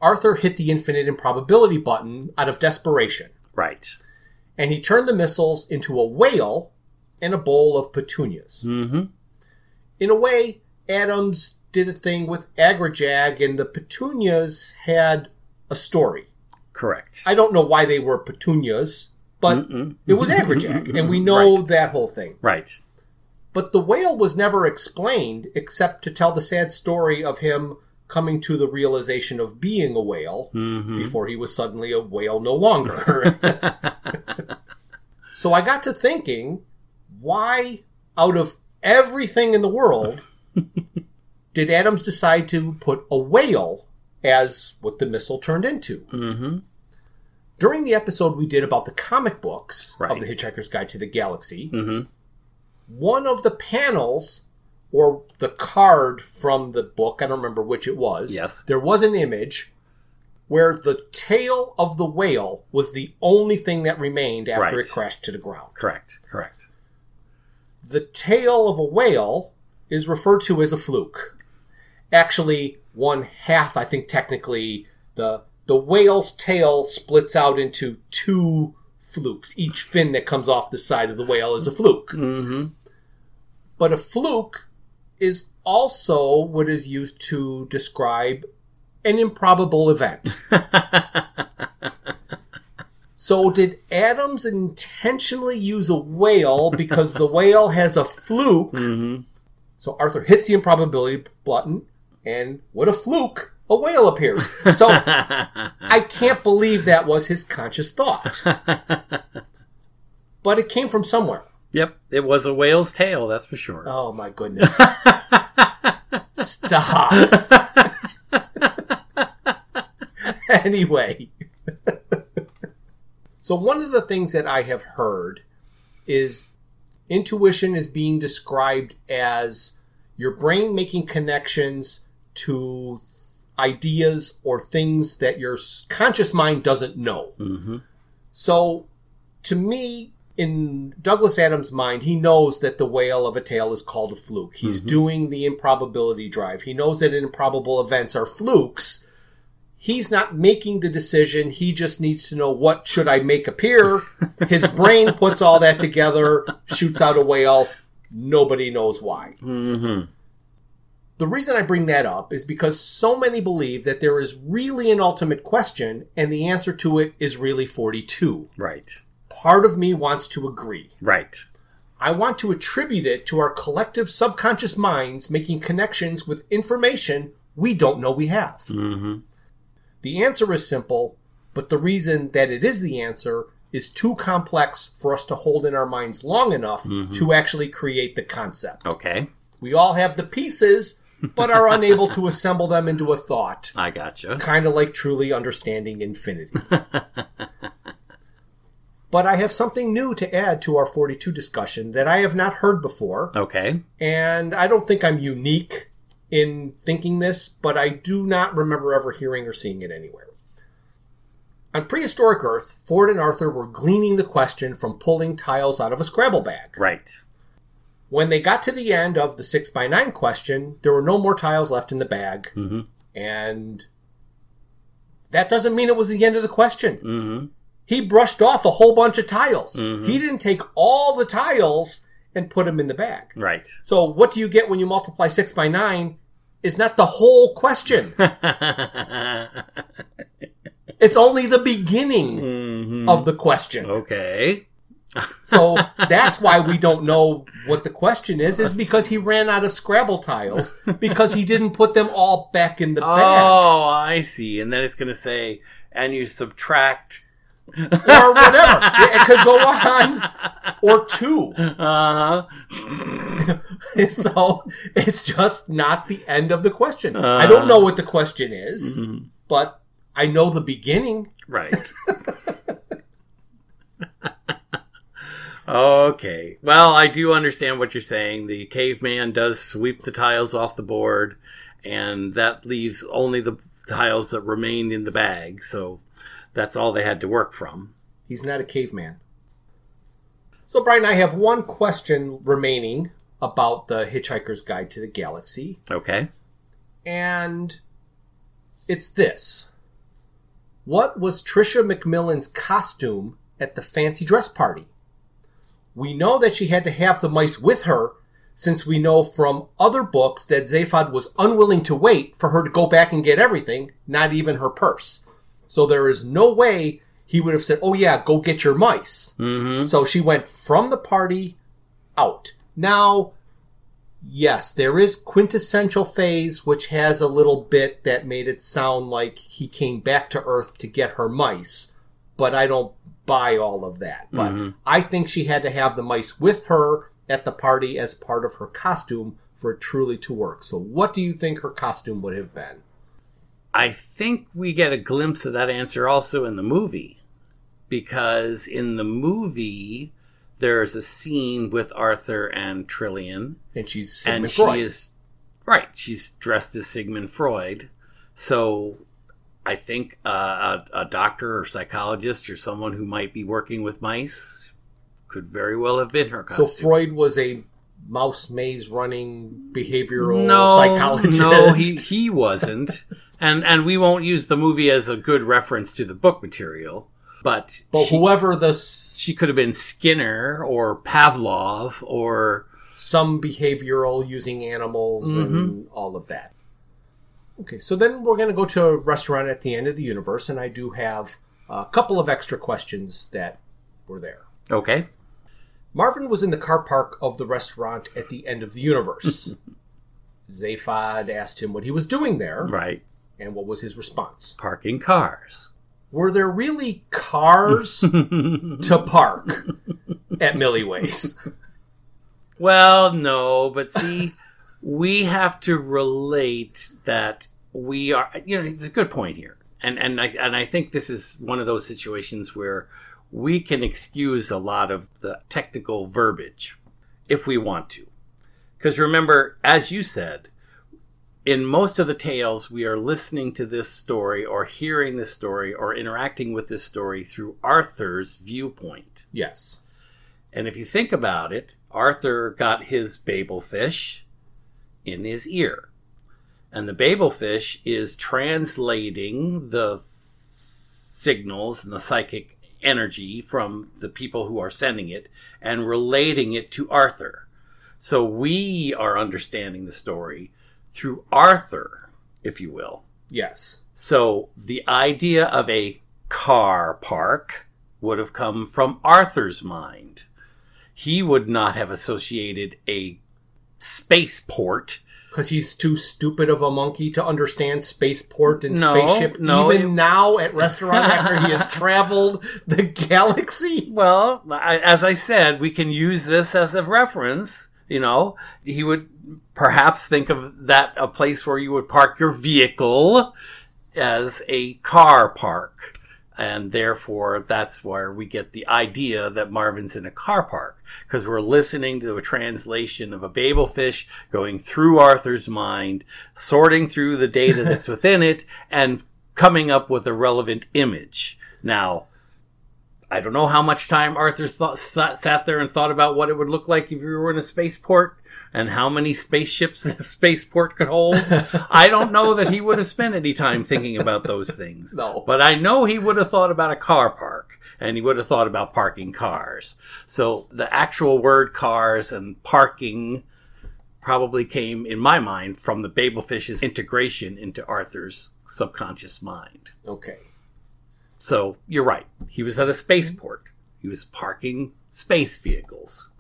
Arthur hit the infinite improbability button out of desperation, Right. and he turned the missiles into a whale and a bowl of petunias. Mm-hmm. In a way, Adams did a thing with Agrajag, and the petunias had a story. Correct. I don't know why they were petunias, but Mm-mm. it was Agrajag, and we know Right. that whole thing. Right. But the whale was never explained except to tell the sad story of him coming to the realization of being a whale Mm-hmm. before he was suddenly a whale no longer. so I got to thinking, why, out of everything in the world, did Adams decide to put a whale as what the missile turned into? Mm-hmm. During the episode we did about the comic books Right. of The Hitchhiker's Guide to the Galaxy, Mm-hmm. one of the panels or the card from the book, I don't remember which it was. Yes. There was an image where the tail of the whale was the only thing that remained after Right. it crashed to the ground. Correct. Correct. The tail of a whale is referred to as a fluke. Actually, one half, I think technically, the the whale's tail splits out into two flukes. Each fin that comes off the side of the whale is a fluke. Mm-hmm. But a fluke is also what is used to describe an improbable event. so, did Adams intentionally use a whale because the whale has a fluke? Mm-hmm. So, Arthur hits the improbability button, and what a fluke! A whale appears. So, I can't believe that was his conscious thought. But it came from somewhere. Yep, it was a whale's tail, that's for sure. Oh my goodness. Stop. anyway. so, one of the things that I have heard is intuition is being described as your brain making connections to ideas or things that your conscious mind doesn't know. hmm So, to me, in Douglas Adams' mind, he knows that the whale of a tale is called a fluke. He's doing the improbability drive. He knows that improbable events are flukes. He's not making the decision. He just needs to know what should I make appear. His brain puts all that together, shoots out a whale. Nobody knows why. hmm The reason I bring that up is because so many believe that there is really an ultimate question and the answer to it is really 42 Right. Part of me wants to agree. Right. I want to attribute it to our collective subconscious minds making connections with information we don't know we have. hmm The answer is simple, but the reason that it is the answer is too complex for us to hold in our minds long enough to actually create the concept. Okay. We all have the pieces, but are unable to assemble them into a thought, I gotcha. kind of like truly understanding infinity. but I have something new to add to our 42 discussion that I have not heard before. Okay. And I don't think I'm unique in thinking this, but I do not remember ever hearing or seeing it anywhere. On prehistoric Earth, Ford and Arthur were gleaning the question from pulling tiles out of a Scrabble bag. Right. When they got to the end of the 6 by 9 question, there were no more tiles left in the bag. Mhm. And that doesn't mean it was the end of the question. hmm He brushed off a whole bunch of tiles. He didn't take all the tiles and put them in the bag. Right. So what do you get when you multiply 6 by 9 is not the whole question. it's only the beginning Mhm. of the question. Okay. So that's why we don't know what the question is, is because he ran out of Scrabble tiles because he didn't put them all back in the bag. Oh, I see. And then it's going to say, and you subtract. Or whatever. It could go on or two. Uh so it's just not the end of the question. I don't know what the question is, but I know the beginning. Right. okay. Well, I do understand what you're saying. The caveman does sweep the tiles off the board, and that leaves only the tiles that remained in the bag. So that's all they had to work from. He's not a caveman. So, Bryan, I have one question remaining about the Hitchhiker's Guide to the Galaxy, Okay. and it's this. What was Tricia McMillan's costume at the fancy dress party? We know that she had to have the mice with her, since we know from other books that Zaphod was unwilling to wait for her to go back and get everything, not even her purse. So there is no way he would have said, Oh, yeah, go get your mice. Mm-hmm. So she went from the party out. Now, yes, there is quintessential phase, which has a little bit that made it sound like he came back to Earth to get her mice, but I don't buy all of that. But I think she had to have the mice with her at the party as part of her costume for it truly to work. So, what do you think her costume would have been? I think we get a glimpse of that answer also in the movie. Because in the movie, there's a scene with Arthur and Trillian, And she's Sigmund and Freud. she is right. She's dressed as Sigmund Freud. So I think uh, a, a doctor or psychologist or someone who might be working with mice could very well have been her so. Freud was a mouse maze running behavioral no, psychologist. No, he he wasn't. and and we won't use the movie as a good reference to the book material. But But she, whoever the she could have been Skinner or Pavlov or some behavioral using animals Mm-hmm. and all of that. Okay, so then we're going to go to a restaurant at the end of the universe, and I do have a couple of extra questions that were there. okay. Marvin was in the car park of the restaurant at the end of the universe. Zaphod asked him what he was doing there, Right. And what was his response. Parking cars. Were there really cars to park at Milliways? Well, no, but see, we have to relate that we are. You know, it's a good point here, and and I and I think this is one of those situations where we can excuse a lot of the technical verbiage if we want to, because remember, as you said. In most of the tales, we are listening to this story or hearing this story or interacting with this story through Arthur's viewpoint. Yes. And if you think about it, Arthur got his Babel fish in his ear. And the Babel fish is translating the signals and the psychic energy from the people who are sending it and relating it to Arthur. So we are understanding the story through Arthur, if you will. Yes. So the idea of a car park would have come from Arthur's mind. He would not have associated a spaceport. Because he's too stupid of a monkey to understand spaceport and No, spaceship. no, Even it- now at restaurant after he has traveled the galaxy. Well, I, as I said, we can use this as a reference. You know, he would perhaps think of that a place where you would park your vehicle as a car park. And therefore, that's where we get the idea that Marvin's in a car park. Because we're listening to a translation of a Babel fish going through Arthur's mind, sorting through the data that's within it, and coming up with a relevant image. Now, I don't know how much time Arthur thought, sat, sat there and thought about what it would look like if you were in a spaceport and how many spaceships a spaceport could hold. I don't know that he would have spent any time thinking about those things. No. But I know he would have thought about a car park and he would have thought about parking cars. So the actual word cars and parking probably came in my mind from the Babelfish's integration into Arthur's subconscious mind. Okay. So you're right. He was at a spaceport. He was parking space vehicles.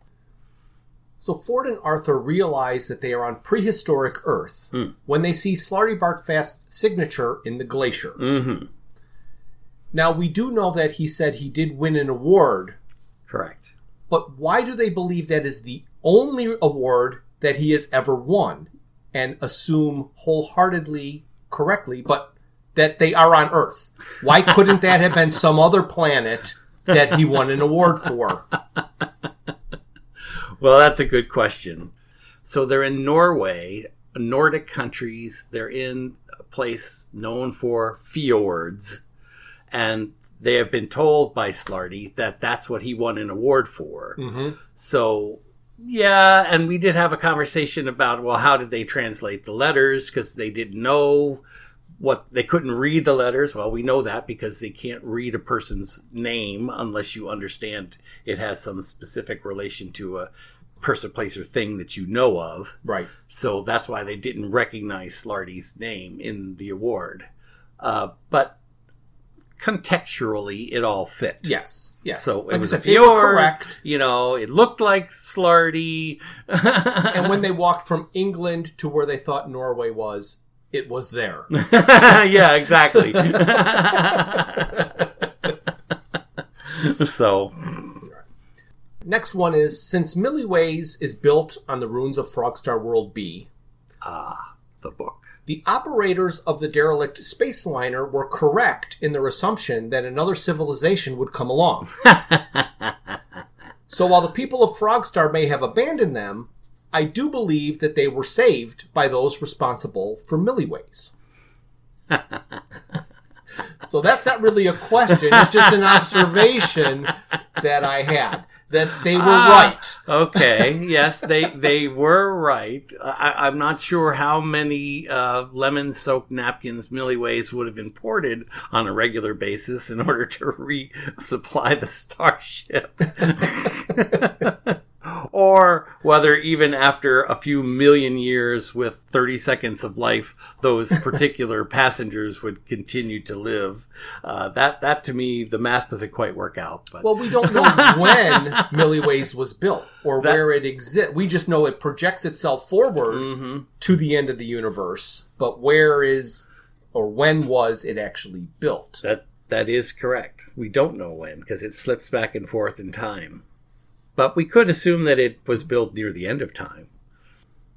So Ford and Arthur realize that they are on prehistoric Earth Hmm. when they see Slartibartfast's signature in the glacier. Mm-hmm. Now, we do know that he said he did win an award, Correct. but why do they believe that is the only award that he has ever won and assume wholeheartedly correctly, but that they are on Earth? Why couldn't that have been some other planet that he won an award for? Well, that's a good question. So they're in Norway, Nordic countries. They're in a place known for fjords, and they have been told by Slarty that that's what he won an award for. Mm-hmm. So, yeah, and we did have a conversation about, well, how did they translate the letters? Because they didn't know what they couldn't read the letters. Well, we know that because they can't read a person's name unless you understand it has some specific relation to a person, place, or thing that you know of. Right. So that's why they didn't recognize Slarty's name in the award. Uh, but contextually, it all fit. Yes. Yes. So it I was said, a fjord. correct. You know, it looked like Slarty. and when they walked from England to where they thought Norway was, it was there. yeah, exactly. so, Next one is since Milliways is built on the ruins of Frogstar World B, ah, the book. the operators of the derelict space liner were correct in their assumption that another civilization would come along. so while the people of Frogstar may have abandoned them, I do believe that they were saved by those responsible for Milliways. So that's not really a question, it's just an observation that I had. That they were Ah. right. Okay, yes, they they were right. I, I'm not sure how many uh, lemon-soaked napkins Milliways would have imported on a regular basis in order to resupply the starship, or whether even after a few million years with 30 seconds of life, those particular passengers would continue to live. Uh, that that to me, the math doesn't quite work out. But Well, we don't know when Milliways was built or That- where it exists. We just know it projects itself forward Mhm. to the end of the universe. But where is or when was it actually built? That that is correct. We don't know when because it slips back and forth in time. But we could assume that it was built near the end of time.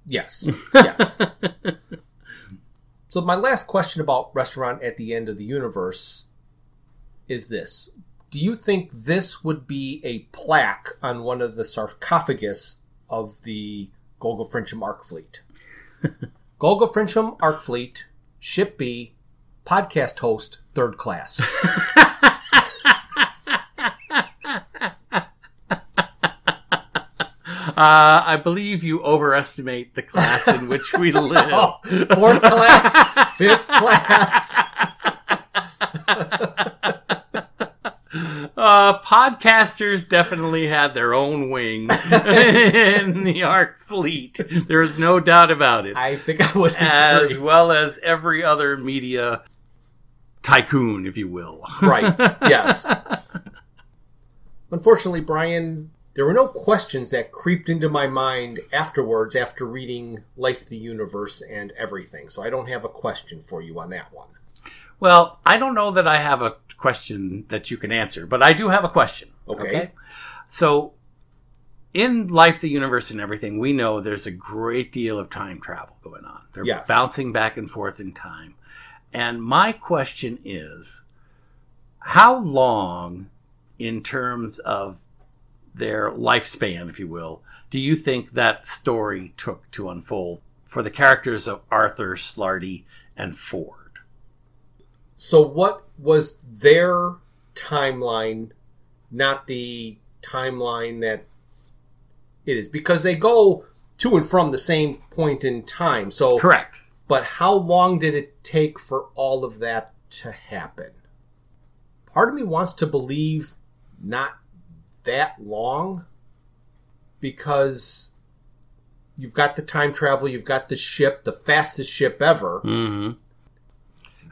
Yes. Yes. so my last question about restaurant at the end of the universe is this. Do you think this would be a plaque on one of the sarcophagus of the Golgafrincham Ark Fleet? Golgafrincham Ark Fleet, Ship B, podcast host, third class. Uh, I believe you overestimate the class in which we live. Fourth class, fifth class. Uh, podcasters definitely had their own wing in the Ark fleet. There's no doubt about it. I think I would as agree. well as every other media tycoon, if you will. Right. Yes. Unfortunately, Bryan, there were no questions that creeped into my mind afterwards after reading Life, the Universe, and everything. So I don't have a question for you on that one. Well, I don't know that I have a question that you can answer, but I do have a question. Okay. So, in life, the universe, and everything, we know there's a great deal of time travel going on. They're Yes. bouncing back and forth in time. And my question is how long, in terms of their lifespan, if you will, do you think that story took to unfold for the characters of Arthur, Slarty, and Ford? So, what was their timeline, not the timeline that it is? Because they go to and from the same point in time. So, Correct. But how long did it take for all of that to happen? Part of me wants to believe not that long because you've got the time travel, you've got the ship, the fastest ship ever. hmm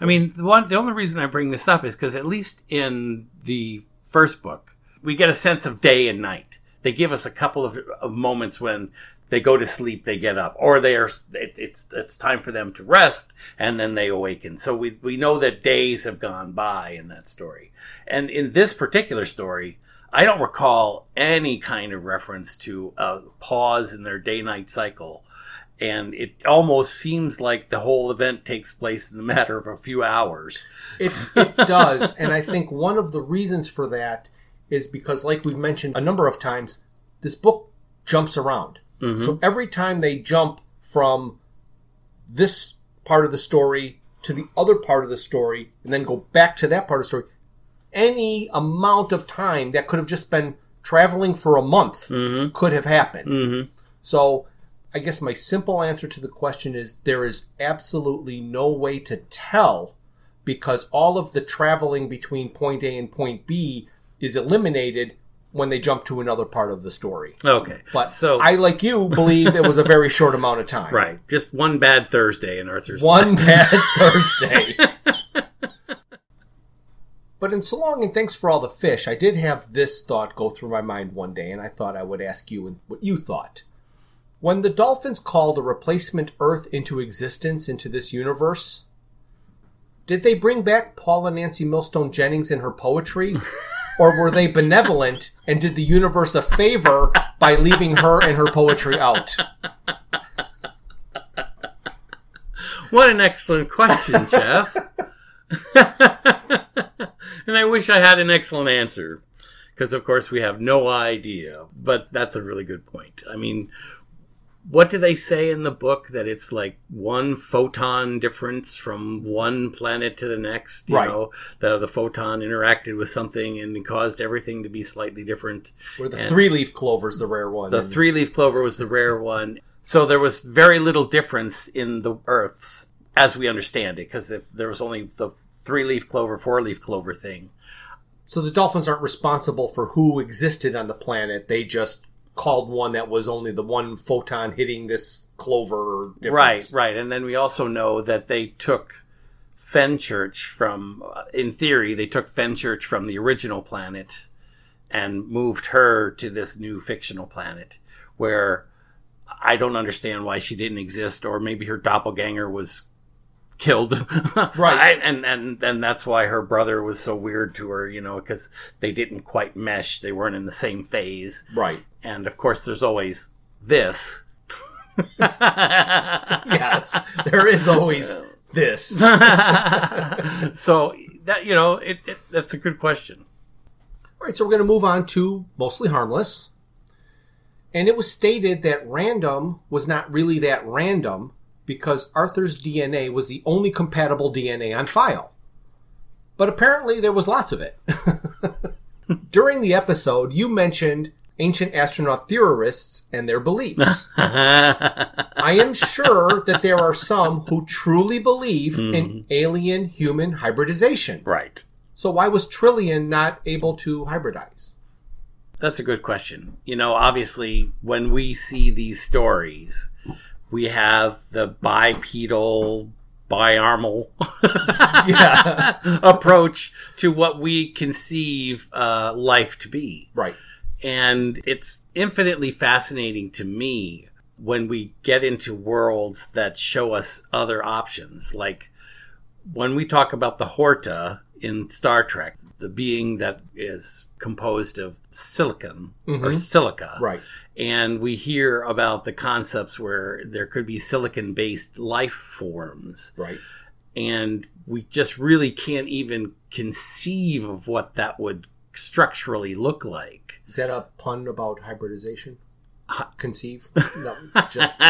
I mean, the one the only reason I bring this up is because at least in the first book, we get a sense of day and night. They give us a couple of, of moments when they go to sleep, they get up, or they are it, it's it's time for them to rest, and then they awaken. So we we know that days have gone by in that story, and in this particular story. I don't recall any kind of reference to a pause in their day night cycle and it almost seems like the whole event takes place in the matter of a few hours. It, it does. and I think one of the reasons for that is because, like we've mentioned a number of times, this book jumps around. Mm-hmm. So every time they jump from this part of the story to the other part of the story and then go back to that part of the story, any amount of time that could have just been traveling for a month mm-hmm. could have happened. Mm-hmm. So I guess my simple answer to the question is there is absolutely no way to tell because all of the traveling between point A and point B is eliminated when they jump to another part of the story. Okay, But so I, like you, believe it was a very short amount of time. right, just one bad Thursday in Arthur's One bad Thursday. but in so long and thanks for all the fish, I did have this thought go through my mind one day, and I thought I would ask you what you thought. When the Dolphins called a replacement Earth into existence into this universe, did they bring back Paula Nancy Millstone Jennings and her poetry? or were they benevolent and did the universe a favor by leaving her and her poetry out? What an excellent question, Jeff. and I wish I had an excellent answer. Because, of course, we have no idea. But that's a really good point. I mean, what do they say in the book that it's like one photon difference from one planet to the next? You Right. know, the, the photon interacted with something and caused everything to be slightly different. Where the And- three leaf clover's the rare one. The and- three leaf clover was the rare one. So there was very little difference in the Earths as we understand it, because if there was only the three leaf clover, four leaf clover thing. So the dolphins aren't responsible for who existed on the planet. They just called one that was only the one photon hitting this clover difference. Right, right. And then we also know that they took Fenchurch from, uh, in theory, they took Fenchurch from the original planet and moved her to this new fictional planet where I don't understand why she didn't exist, or maybe her doppelganger was killed. Right. and, and, and that's why her brother was so weird to her, you know, because they didn't quite mesh. They weren't in the same phase. Right. And of course, there's always this. Yes. There is always this. so that you know, it, it that's a good question. All right, so we're going to move on to mostly harmless. And it was stated that random was not really that random because Arthur's DNA was the only compatible DNA on file. But apparently there was lots of it. During the episode, you mentioned ancient astronaut theorists and their beliefs. I am sure that there are some who truly believe in mm-hmm. alien human hybridization. Right. So why was Trillian not able to hybridize? That's a good question. You know, obviously, when we see these stories, we have the bipedal, biarmal approach to what we conceive uh, life to be. right. And it's infinitely fascinating to me when we get into worlds that show us other options. Like when we talk about the Horta in Star Trek, the being that is composed of silicon or Mhm. silica. Right. And we hear about the concepts where there could be silicon based life forms Right. and we just really can't even conceive of what that would structurally look like. Is that a pun about hybridization? Conceive? No, just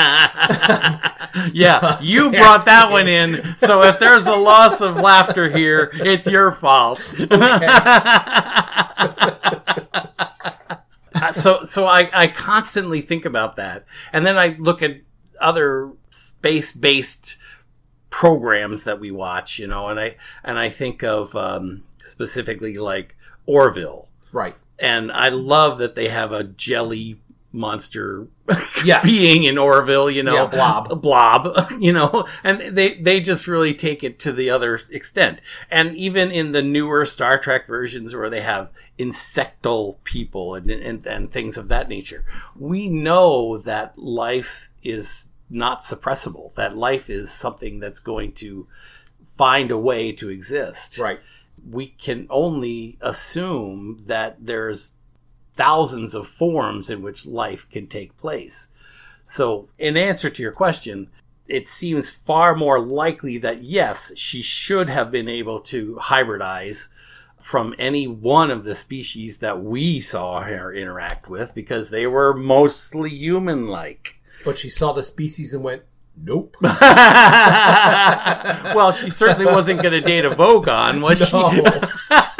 yeah, you brought that one in. So if there's a loss of laughter here, it's your fault. Uh, so so I, I constantly think about that. And then I look at other space based programs that we watch, you know, and I and I think of um, specifically like Orville. right. And I love that they have a jelly monster Yes. being in Orville, you know, Yeah, blob. a blob, you know, and they they just really take it to the other extent. And even in the newer Star Trek versions where they have insectal people and and, and things of that nature, we know that life is not suppressible. That life is something that's going to find a way to exist Right. we can only assume that there's thousands of forms in which life can take place. So, in answer to your question, it seems far more likely that yes, she should have been able to hybridize from any one of the species that we saw her interact with because they were mostly human like. But she saw the species and went, nope. well, she certainly wasn't going to date a Vogon, was she?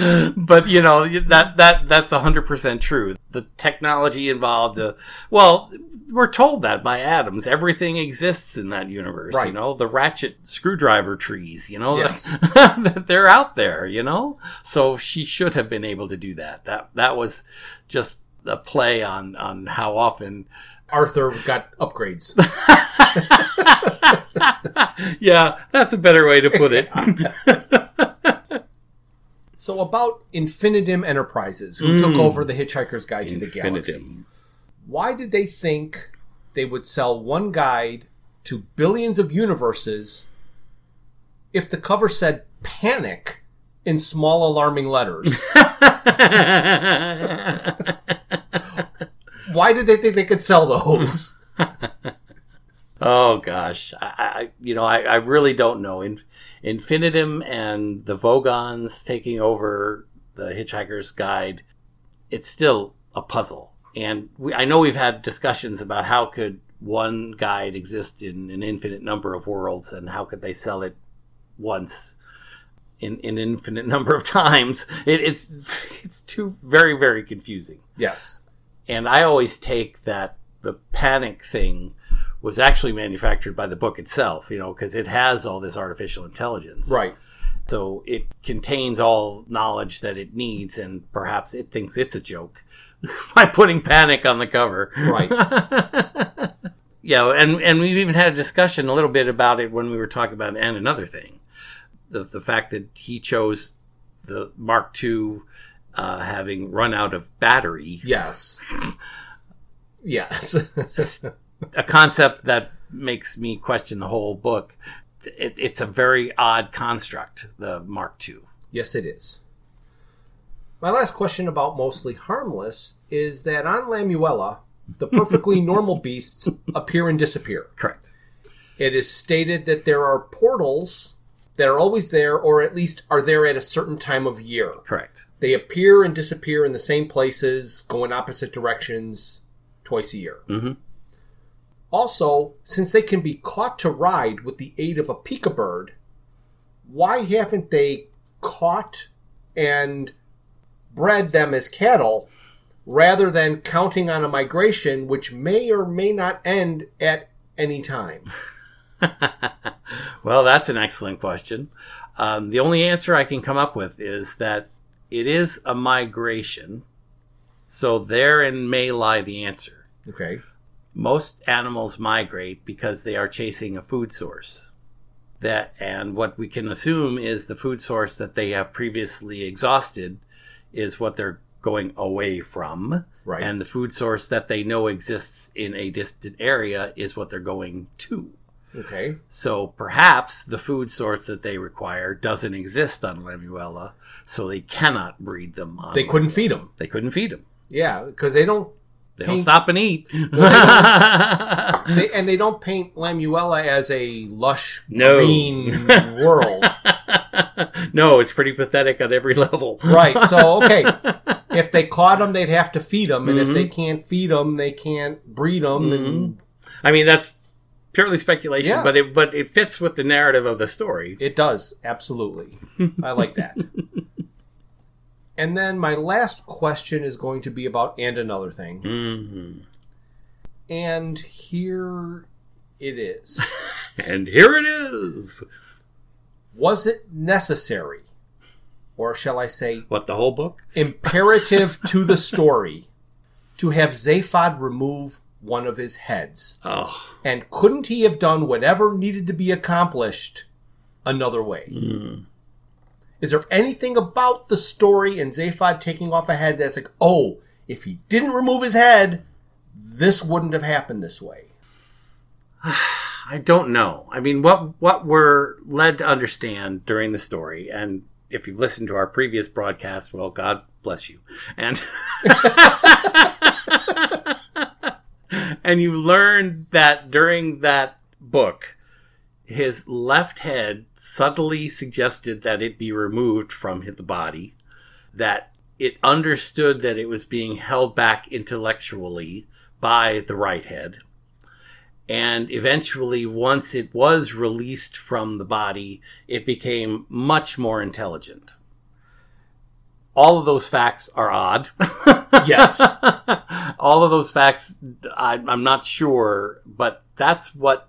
But you know that that that's hundred percent true. The technology involved, uh, well, we're told that by Adams. Everything exists in that universe. You know, the ratchet screwdriver trees. You know, Yes. they're out there. You know, so she should have been able to do that. That that was just a play on on how often. Arthur got upgrades. yeah, that's a better way to put it. So about InfiniDim Enterprises, who took mm. over the Hitchhiker's Guide to the Galaxy. Why did they think they would sell one guide to billions of universes if the cover said panic in small alarming letters? Why did they think they could sell those? Oh gosh, I, I you know I, I really don't know. In, InfiniDim and the Vogons taking over the Hitchhiker's Guide, it's still a puzzle. And we, I know we've had discussions about how could one guide exist in an infinite number of worlds, and how could they sell it once in in an infinite number of times. It, it's it's too very very confusing. Yes. And I always take that the panic thing was actually manufactured by the book itself, you know, because it has all this artificial intelligence. Right. So it contains all knowledge that it needs, and perhaps it thinks it's a joke by putting panic on the cover. Right. yeah, and and we've even had a discussion a little bit about it when we were talking about and another thing, the the fact that he chose the Mark II uh, having run out of battery Yes. Yes. A concept that makes me question the whole book. It, it's a very odd construct, the Mark II. Yes, it is. My last question about mostly harmless is that on Lamuella, the perfectly normal beasts appear and disappear. Correct. It is stated that there are portals that are always there, or at least are there at a certain time of year. Correct. They appear and disappear in the same places, go in opposite directions twice a year. Mhm. Also, since they can be caught to ride with the aid of a Pikka bird, why haven't they caught and bred them as cattle rather than counting on a migration which may or may not end at any time? Well, that's an excellent question. Um, the only answer I can come up with is that it is a migration. So therein may lie the answer. Okay. Most animals migrate because they are chasing a food source. That and what we can assume is the food source that they have previously exhausted is what they're going away from. Right. And the food source that they know exists in a distant area is what they're going to. Okay. So perhaps the food source that they require doesn't exist on Lamuella, so they cannot breed them on They couldn't feed them. They couldn't feed them. Yeah, because they don't They don't Paint- stop and eat. They, and they don't paint Lamuella as a lush No. green world. no, it's pretty pathetic at every level. Right. So, okay. If they caught them, they'd have to feed them. And if Mm-hmm. they can't feed them, they can't breed them. And I mean, that's purely speculation, Yeah. but it but it fits with the narrative of the story. it does. Absolutely. I like that. And then my last question is going to be about and another thing. hmm And here it is. And here it is. Was it necessary? Or shall I say What the whole book? imperative to the story to have Zaphod remove one of his heads? Oh, And couldn't he have done whatever needed to be accomplished another way? Is there anything about the story and Zaphod taking off a head that's like, oh, if he didn't remove his head, this wouldn't have happened this way? I don't know. I mean, what what we're led to understand during the story, and if you've listened to our previous broadcast, well, God bless you, and and you learned that during that book, his left head subtly suggested that it be removed from the body, that it understood that it was being held back intellectually by the right head and eventually once it was released from the body it became much more intelligent all of those facts are odd Yes. all of those facts I, i'm not sure but that's what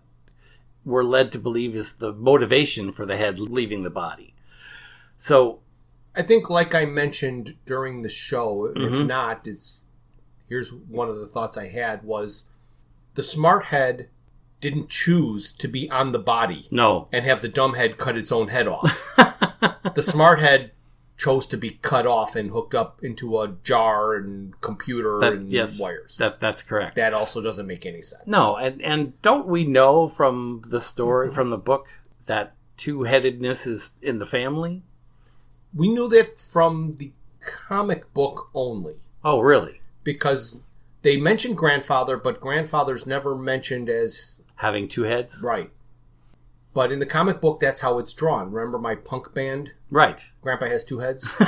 we're led to believe is the motivation for the head leaving the body so I think, like I mentioned during the show, if Mhm. not, it's here's one of the thoughts I had was the smart head didn't choose to be on the body no and have the dumb head cut its own head off. the smart head chose to be cut off and hooked up into a jar and computer that, and yes wires. that, that's correct that also doesn't make any sense. No, and and don't we know from the story from the book that two-headedness is in the family? we knew that from the comic book only. Oh, really? because they mentioned grandfather, but grandfather's never mentioned as Having two heads? right. But in the comic book, that's how it's drawn. Remember my punk band? Right. Grandpa has two heads.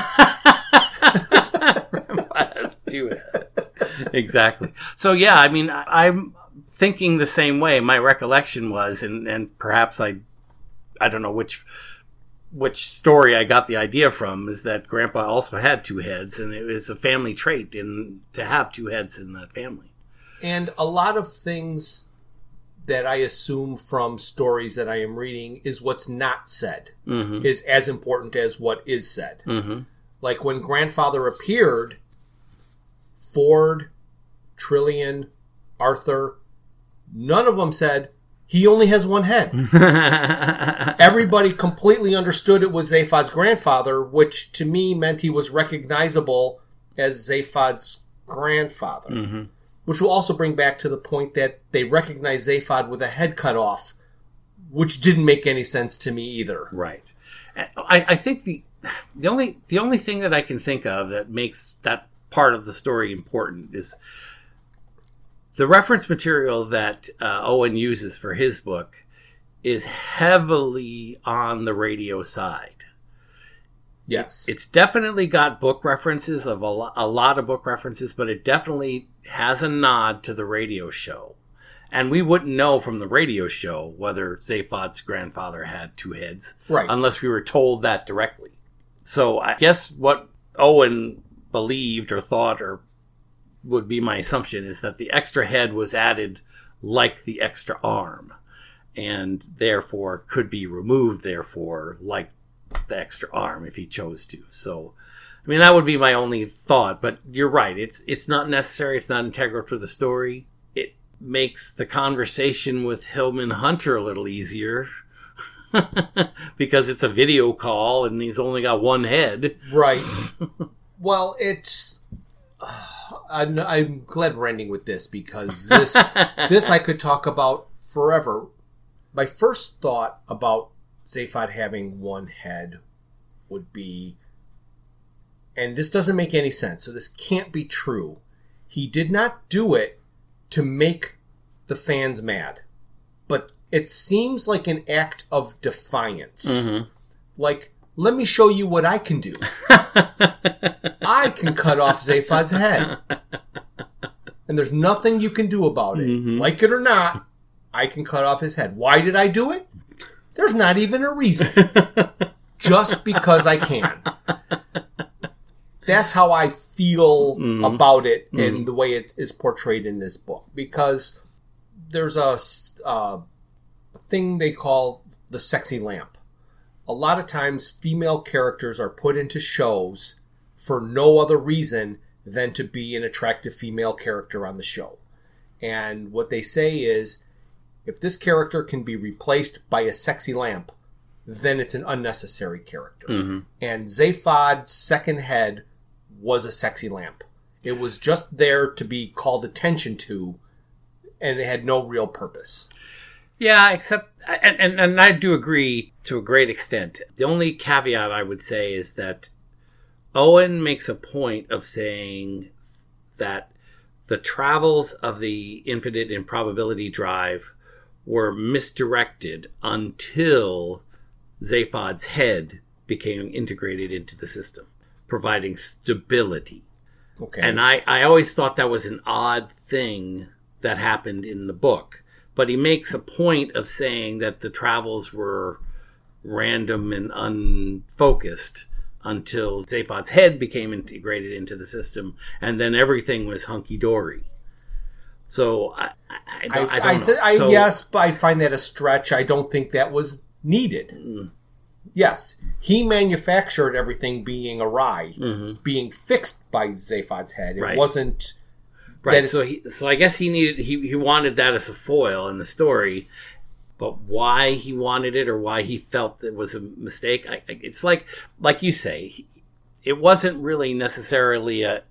Has two heads. exactly. So yeah, I mean, I'm thinking the same way. My recollection was, and and perhaps I, I don't know which which story I got the idea from is that Grandpa also had two heads, and it was a family trait in to have two heads in that family. and a lot of things that I assume from stories that I am reading is what's not said Mm-hmm. is as important as what is said. Mm-hmm. Like when grandfather appeared, Ford, Trillian, Arthur, none of them said he only has one head. Everybody completely understood it was Zaphod's grandfather, which to me meant he was recognizable as Zaphod's grandfather. hmm which will also bring back to the point that they recognize Zaphod with a head cut off, which didn't make any sense to me either. Right. I, I think the the only the only thing that I can think of that makes that part of the story important is the reference material that uh, Eoin uses for his book is heavily on the radio side. Yes. It's definitely got book references of a, lo- a lot of book references, but it definitely has a nod to the radio show. And we wouldn't know from the radio show whether Zaphod's grandfather had two heads, Right. Unless we were told that directly. So I guess what Eoin believed or thought or would be my assumption is that the extra head was added like the extra arm and therefore could be removed therefore like the extra arm if he chose to so i mean that would be my only thought but you're right it's it's not necessary it's not integral to the story it makes the conversation with hillman hunter a little easier because it's a video call and he's only got one head Right. well, it's. I'm, I'm glad we're ending with this because this this I could talk about forever. My first thought about Zaphod having one head would be, and this doesn't make any sense, so this can't be true. He did not do it to make the fans mad, but it seems like an act of defiance. Mm-hmm. Like, let me show you what I can do. I can cut off Zaphod's head. And there's nothing you can do about it. Mm-hmm. Like it or not, I can cut off his head. Why did I do it? There's not even a reason. Just because I can. That's how I feel mm-hmm. about it and mm-hmm. the way it is portrayed in this book. Because there's a uh, thing they call the sexy lamp. A lot of times, female characters are put into shows for no other reason than to be an attractive female character on the show. And what they say is if this character can be replaced by a sexy lamp, then it's an unnecessary character. Mm-hmm. And Zaphod's second head was a sexy lamp. It was just there to be called attention to, and it had no real purpose. Yeah, except and, and and I do agree to a great extent. The only caveat I would say is that Eoin makes a point of saying that the travels of the infinite improbability drive were misdirected until Zaphod's head became integrated into the system, providing stability. Okay. And I, I always thought that was an odd thing that happened in the book. But he makes a point of saying that the travels were random and unfocused until Zaphod's head became integrated into the system, and then everything was hunky dory. So I, I, I I, don't, I, I, don't know. I So- yes, but I find that a stretch. I don't think that was needed. Mm. Yes, he manufactured everything being awry, being fixed by Zaphod's head. It Mm-hmm. Right. wasn't. Right. So he, so I guess he needed he, he wanted that as a foil in the story, but why he wanted it or why he felt it was a mistake, I- it's like like you say, it wasn't really necessarily a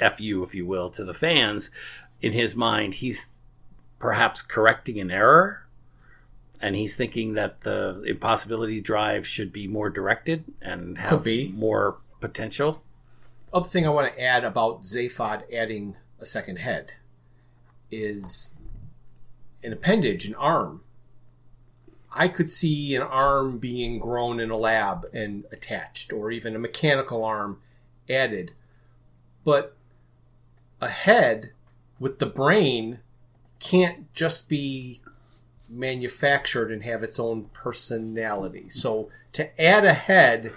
fu, if you will, to the fans. In his mind, he's perhaps correcting an error, and he's thinking that the impossibility drive should be more directed and have more potential. Other thing I want to add about Zaphod adding a second head is an appendage, an arm. I could see an arm being grown in a lab and attached, or even a mechanical arm added. But a head with the brain can't just be manufactured and have its own personality. So to add a head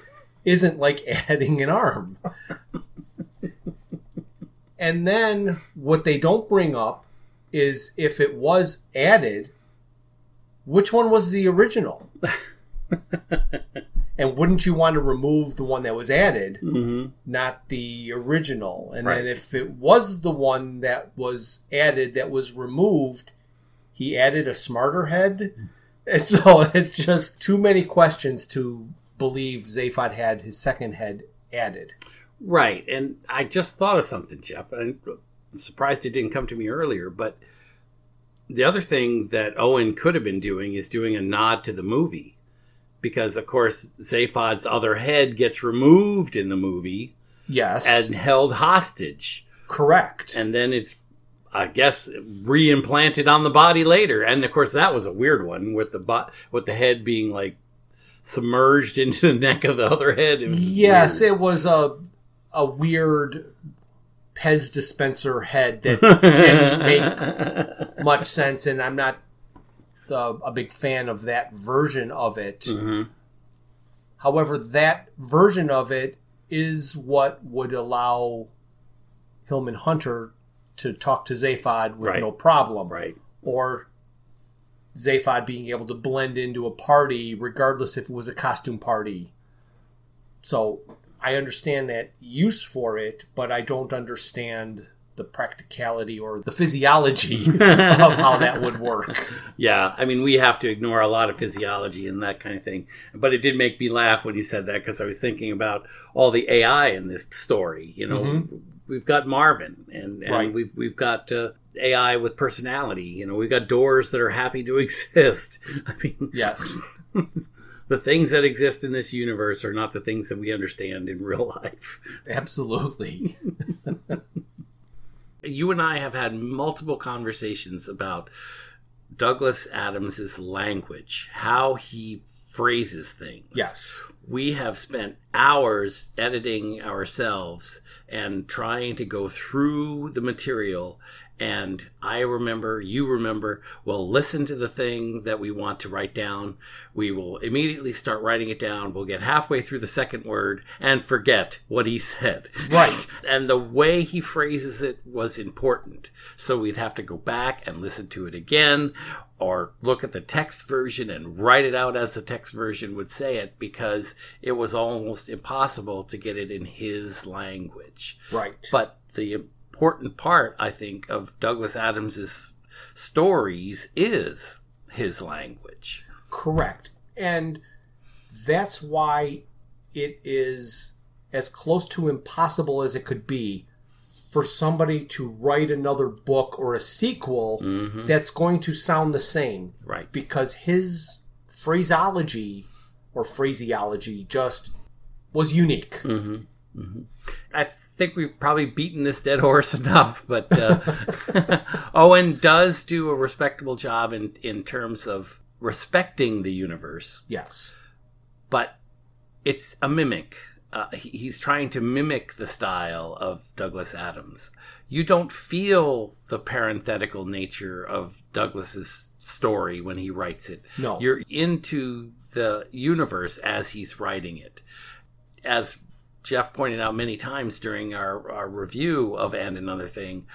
isn't like adding an arm. and then what they don't bring up is if it was added, which one was the original? and wouldn't you want to remove the one that was added, mm-hmm. not the original? And then if it was the one that was added that was removed, he added a smarter head. And so it's just too many questions to believe Zaphod had his second head added. Right, and I just thought of something, Jeff. I'm surprised it didn't come to me earlier. But the other thing that Eoin could have been doing is doing a nod to the movie. Because, of course, Zaphod's other head gets removed in the movie Yes. and held hostage. correct. And then it's, I guess, reimplanted on the body later. And, of course, that was a weird one with the, bo- with the head being, like, submerged into the neck of the other head. It yes, weird. it was a a weird Pez dispenser head that didn't make much sense, and I'm not uh, a big fan of that version of it. Mhm. However, that version of it is what would allow Hillman Hunter to talk to Zaphod with Right. no problem, Right. or Zaphod being able to blend into a party, regardless if it was a costume party. So I understand that use for it, but I don't understand the practicality or the physiology of how that would work. Yeah, I mean, we have to ignore a lot of physiology and that kind of thing. But it did make me laugh when he said that because I was thinking about all the AI in this story. You know, mm-hmm. We've got Marvin, and, and Right. we've we've got uh, AI with personality. You know, we've got doors that are happy to exist. I mean, Yes. the things that exist in this universe are not the things that we understand in real life. Absolutely. you and I have had multiple conversations about Douglas Adams's language, how he phrases things. Yes. We have spent hours editing ourselves and trying to go through the material. And I remember, you remember, we'll listen to the thing that we want to write down. We will immediately start writing it down. We'll get halfway through the second word and forget what he said. Right. And the way he phrases it was important. So we'd have to go back and listen to it again or look at the text version and write it out as the text version would say it because it was almost impossible to get it in his language. Right. But the important part, I think, of Douglas Adams's stories is his language. Correct. And that's why it is as close to impossible as it could be for somebody to write another book or a sequel mm-hmm. that's going to sound the same. Right. Because his phraseology or phraseology just was unique. Mm-hmm. Mm-hmm. I think we've probably beaten this dead horse enough, but uh, Eoin does do a respectable job in, in terms of respecting the universe, Yes. but it's a mimic. Uh, he's trying to mimic the style of Douglas Adams. You don't feel the parenthetical nature of Douglas's story when he writes it. No. You're into the universe as he's writing it. As Jeff pointed out many times during our, our review of And Another Thing,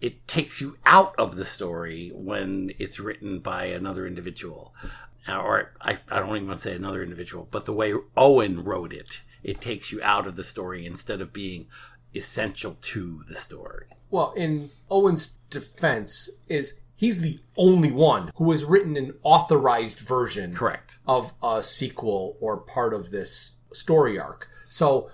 it takes you out of the story when it's written by another individual. Or I, I don't even want to say another individual, but the way Eoin wrote it, it takes you out of the story instead of being essential to the story. Well, in Eoin's defense, is he's the only one who has written an authorized version Correct. of a sequel or part of this story arc. So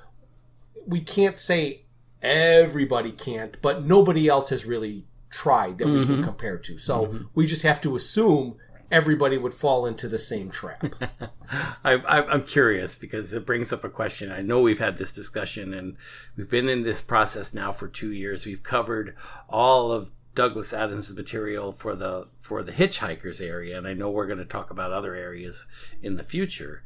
we can't say everybody can't, but nobody else has really tried that we can mm-hmm. compare to. So mm-hmm. we just have to assume everybody would fall into the same trap. I, I'm curious because it brings up a question. I know we've had this discussion and we've been in this process now for two years. We've covered all of Douglas Adams' material for the for the hitchhikers area, and I know we're going to talk about other areas in the future.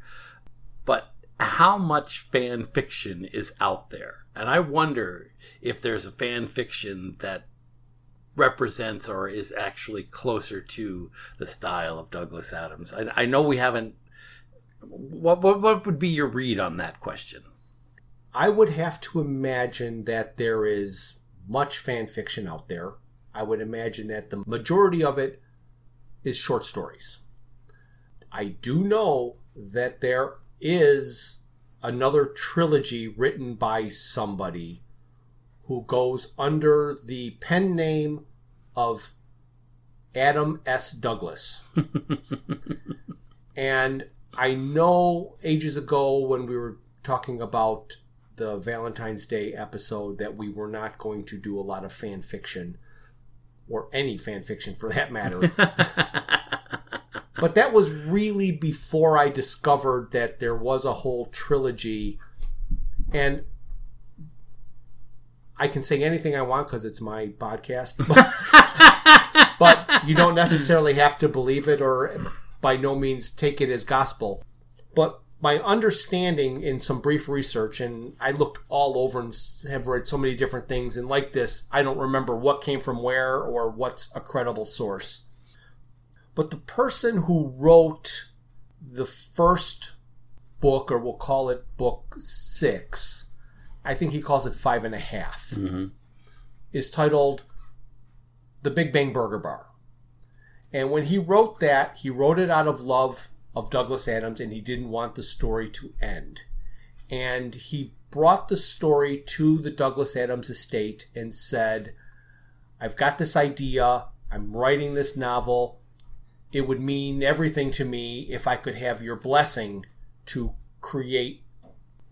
But how much fan fiction is out there? And I wonder if there's a fan fiction that represents or is actually closer to the style of Douglas Adams. I, I know we haven't. What, what what would be your read on that question? I would have to imagine that there is much fan fiction out there. I would imagine that the majority of it is short stories. I do know that there is another trilogy written by somebody who goes under the pen name of Adam S. Douglas. and I know ages ago when we were talking about the Valentine's Day episode that we were not going to do a lot of fan fiction, or any fan fiction for that matter. but that was really before I discovered that there was a whole trilogy. And I can say anything I want because it's my podcast. But, but you don't necessarily have to believe it or by no means take it as gospel. But my understanding in some brief research, and I looked all over and have read so many different things, and like this, I don't remember what came from where or what's a credible source. But the person who wrote the first book, or we'll call it book six, I think he calls it five and a half, mm-hmm. is titled The Big Bang Burger Bar. And when he wrote that, he wrote it out of love of Douglas Adams and he didn't want the story to end. And he brought the story to the Douglas Adams estate and said, I've got this idea. I'm writing this novel. It would mean everything to me if I could have your blessing to create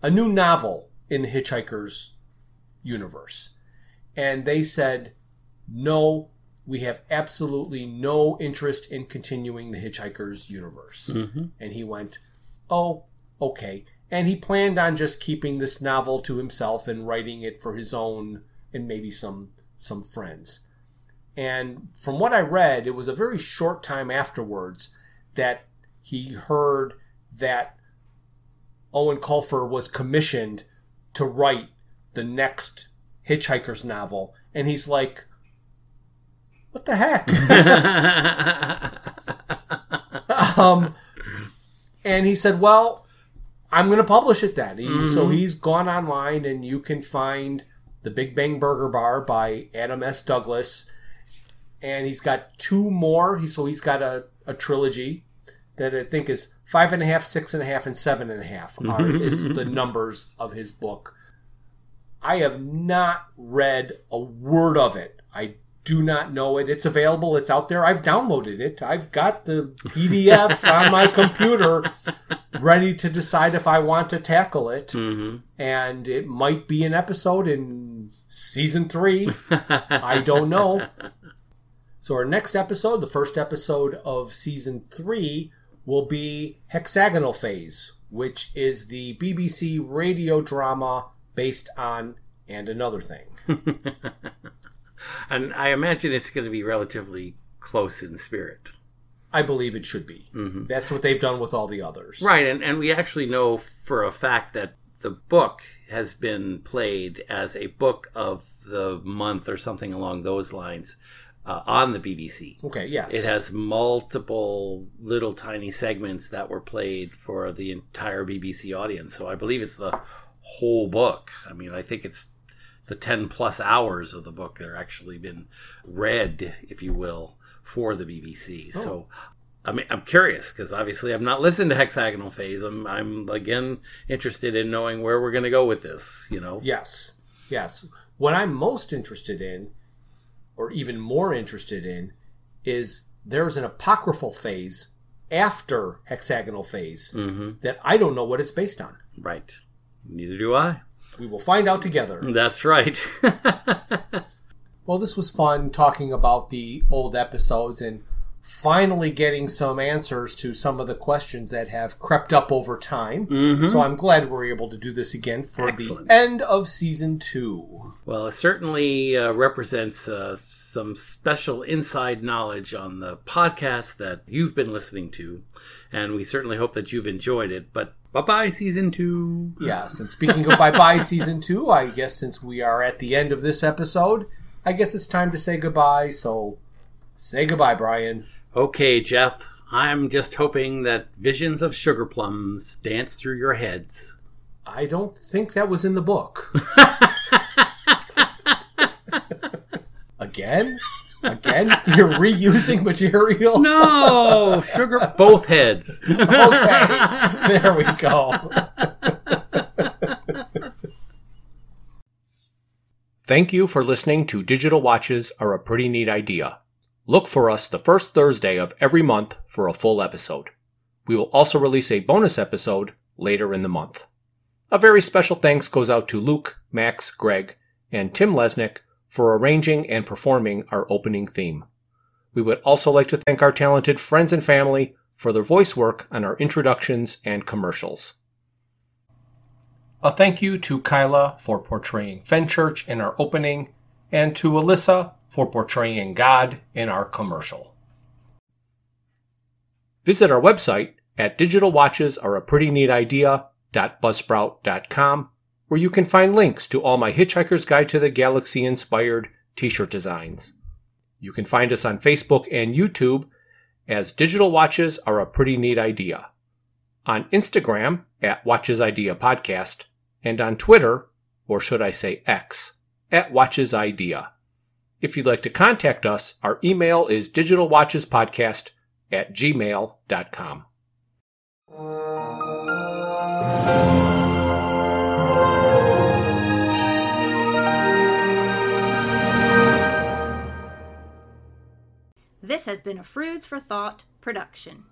a new novel in the Hitchhiker's universe. And they said, no, we have absolutely no interest in continuing the Hitchhiker's universe. Mm-hmm. And he went, oh, okay. And he planned on just keeping this novel to himself and writing it for his own and maybe some some friends. And from what I read, it was a very short time afterwards that he heard that Eoin Colfer was commissioned to write the next Hitchhiker's novel. And he's like, what the heck? um, and he said, "Well, I'm going to publish it then." He, So he's gone online, and you can find the Big Bang Burger Bar by Adam S. Douglas, and he's got two more. He so he's got a, a trilogy that I think is five and a half, six and a half, and seven and a half mm-hmm. are is the numbers of his book. I have not read a word of it. I do not know it. It's available. It's out there. I've downloaded it. I've got the PDFs on my computer ready to decide if I want to tackle it. Mm-hmm. And it might be an episode in season three. I don't know. So, our next episode, the first episode of season three, will be Hexagonal Phase, which is the BBC radio drama based on And Another Thing. and I imagine it's going to be relatively close in spirit. I believe it should be. Mm-hmm. That's what they've done with all the others. Right, and, and we actually know for a fact that the book has been played as a book of the month or something along those lines uh, on the BBC. Okay, yes. It has multiple little tiny segments that were played for the entire BBC audience. So I believe it's the whole book. I mean, I think it's the 10 plus hours of the book that are actually been read, if you will, for the BBC. So I mean, I'm curious because obviously I've not listened to Hexagonal Phase. I'm, I'm again interested in knowing where we're going to go with this. You know, Yes. Yes. What I'm most interested in, or even more interested in, is there's an apocryphal phase after hexagonal phase mm-hmm. that I don't know what it's based on. right? Neither do I. We will find out together. That's right. Well, this was fun talking about the old episodes and finally getting some answers to some of the questions that have crept up over time. Mm-hmm. So I'm glad we're able to do this again for Excellent. the end of season two. Well, it certainly uh, represents uh, some special inside knowledge on the podcast that you've been listening to, and we certainly hope that you've enjoyed it. But bye bye, season two. Yes, and speaking of bye bye season two, I guess since we are at the end of this episode, I guess it's time to say goodbye. So say goodbye, Bryan. Okay, Jeff, I'm just hoping that visions of sugar plums dance through your heads. I don't think that was in the book. Again? Again? You're reusing material? No, sugar, both heads. Okay, there we go. Thank you for listening to Digital Watches Are a Pretty Neat Idea. Look for us the first Thursday of every month for a full episode. We will also release a bonus episode later in the month. A very special thanks goes out to Luke, Max, Greg, and Tim Lesnick for arranging and performing our opening theme. We would also like to thank our talented friends and family for their voice work on our introductions and commercials. A thank you to Kyla for portraying Fenchurch in our opening, and to Alyssa for portraying God in our commercial. Visit our website at digitalwatchesareaprettyneatidea.buzzsprout.com where you can find links to all my Hitchhiker's Guide to the Galaxy inspired t-shirt designs. You can find us on Facebook and YouTube as Digital Watches Are a Pretty Neat Idea, on Instagram at Watches Idea Podcast, and on Twitter, or should I say X, at Watches Idea. If you'd like to contact us, our email is digitalwatchespodcast at gmail.com. This has been a Froods for Thought production.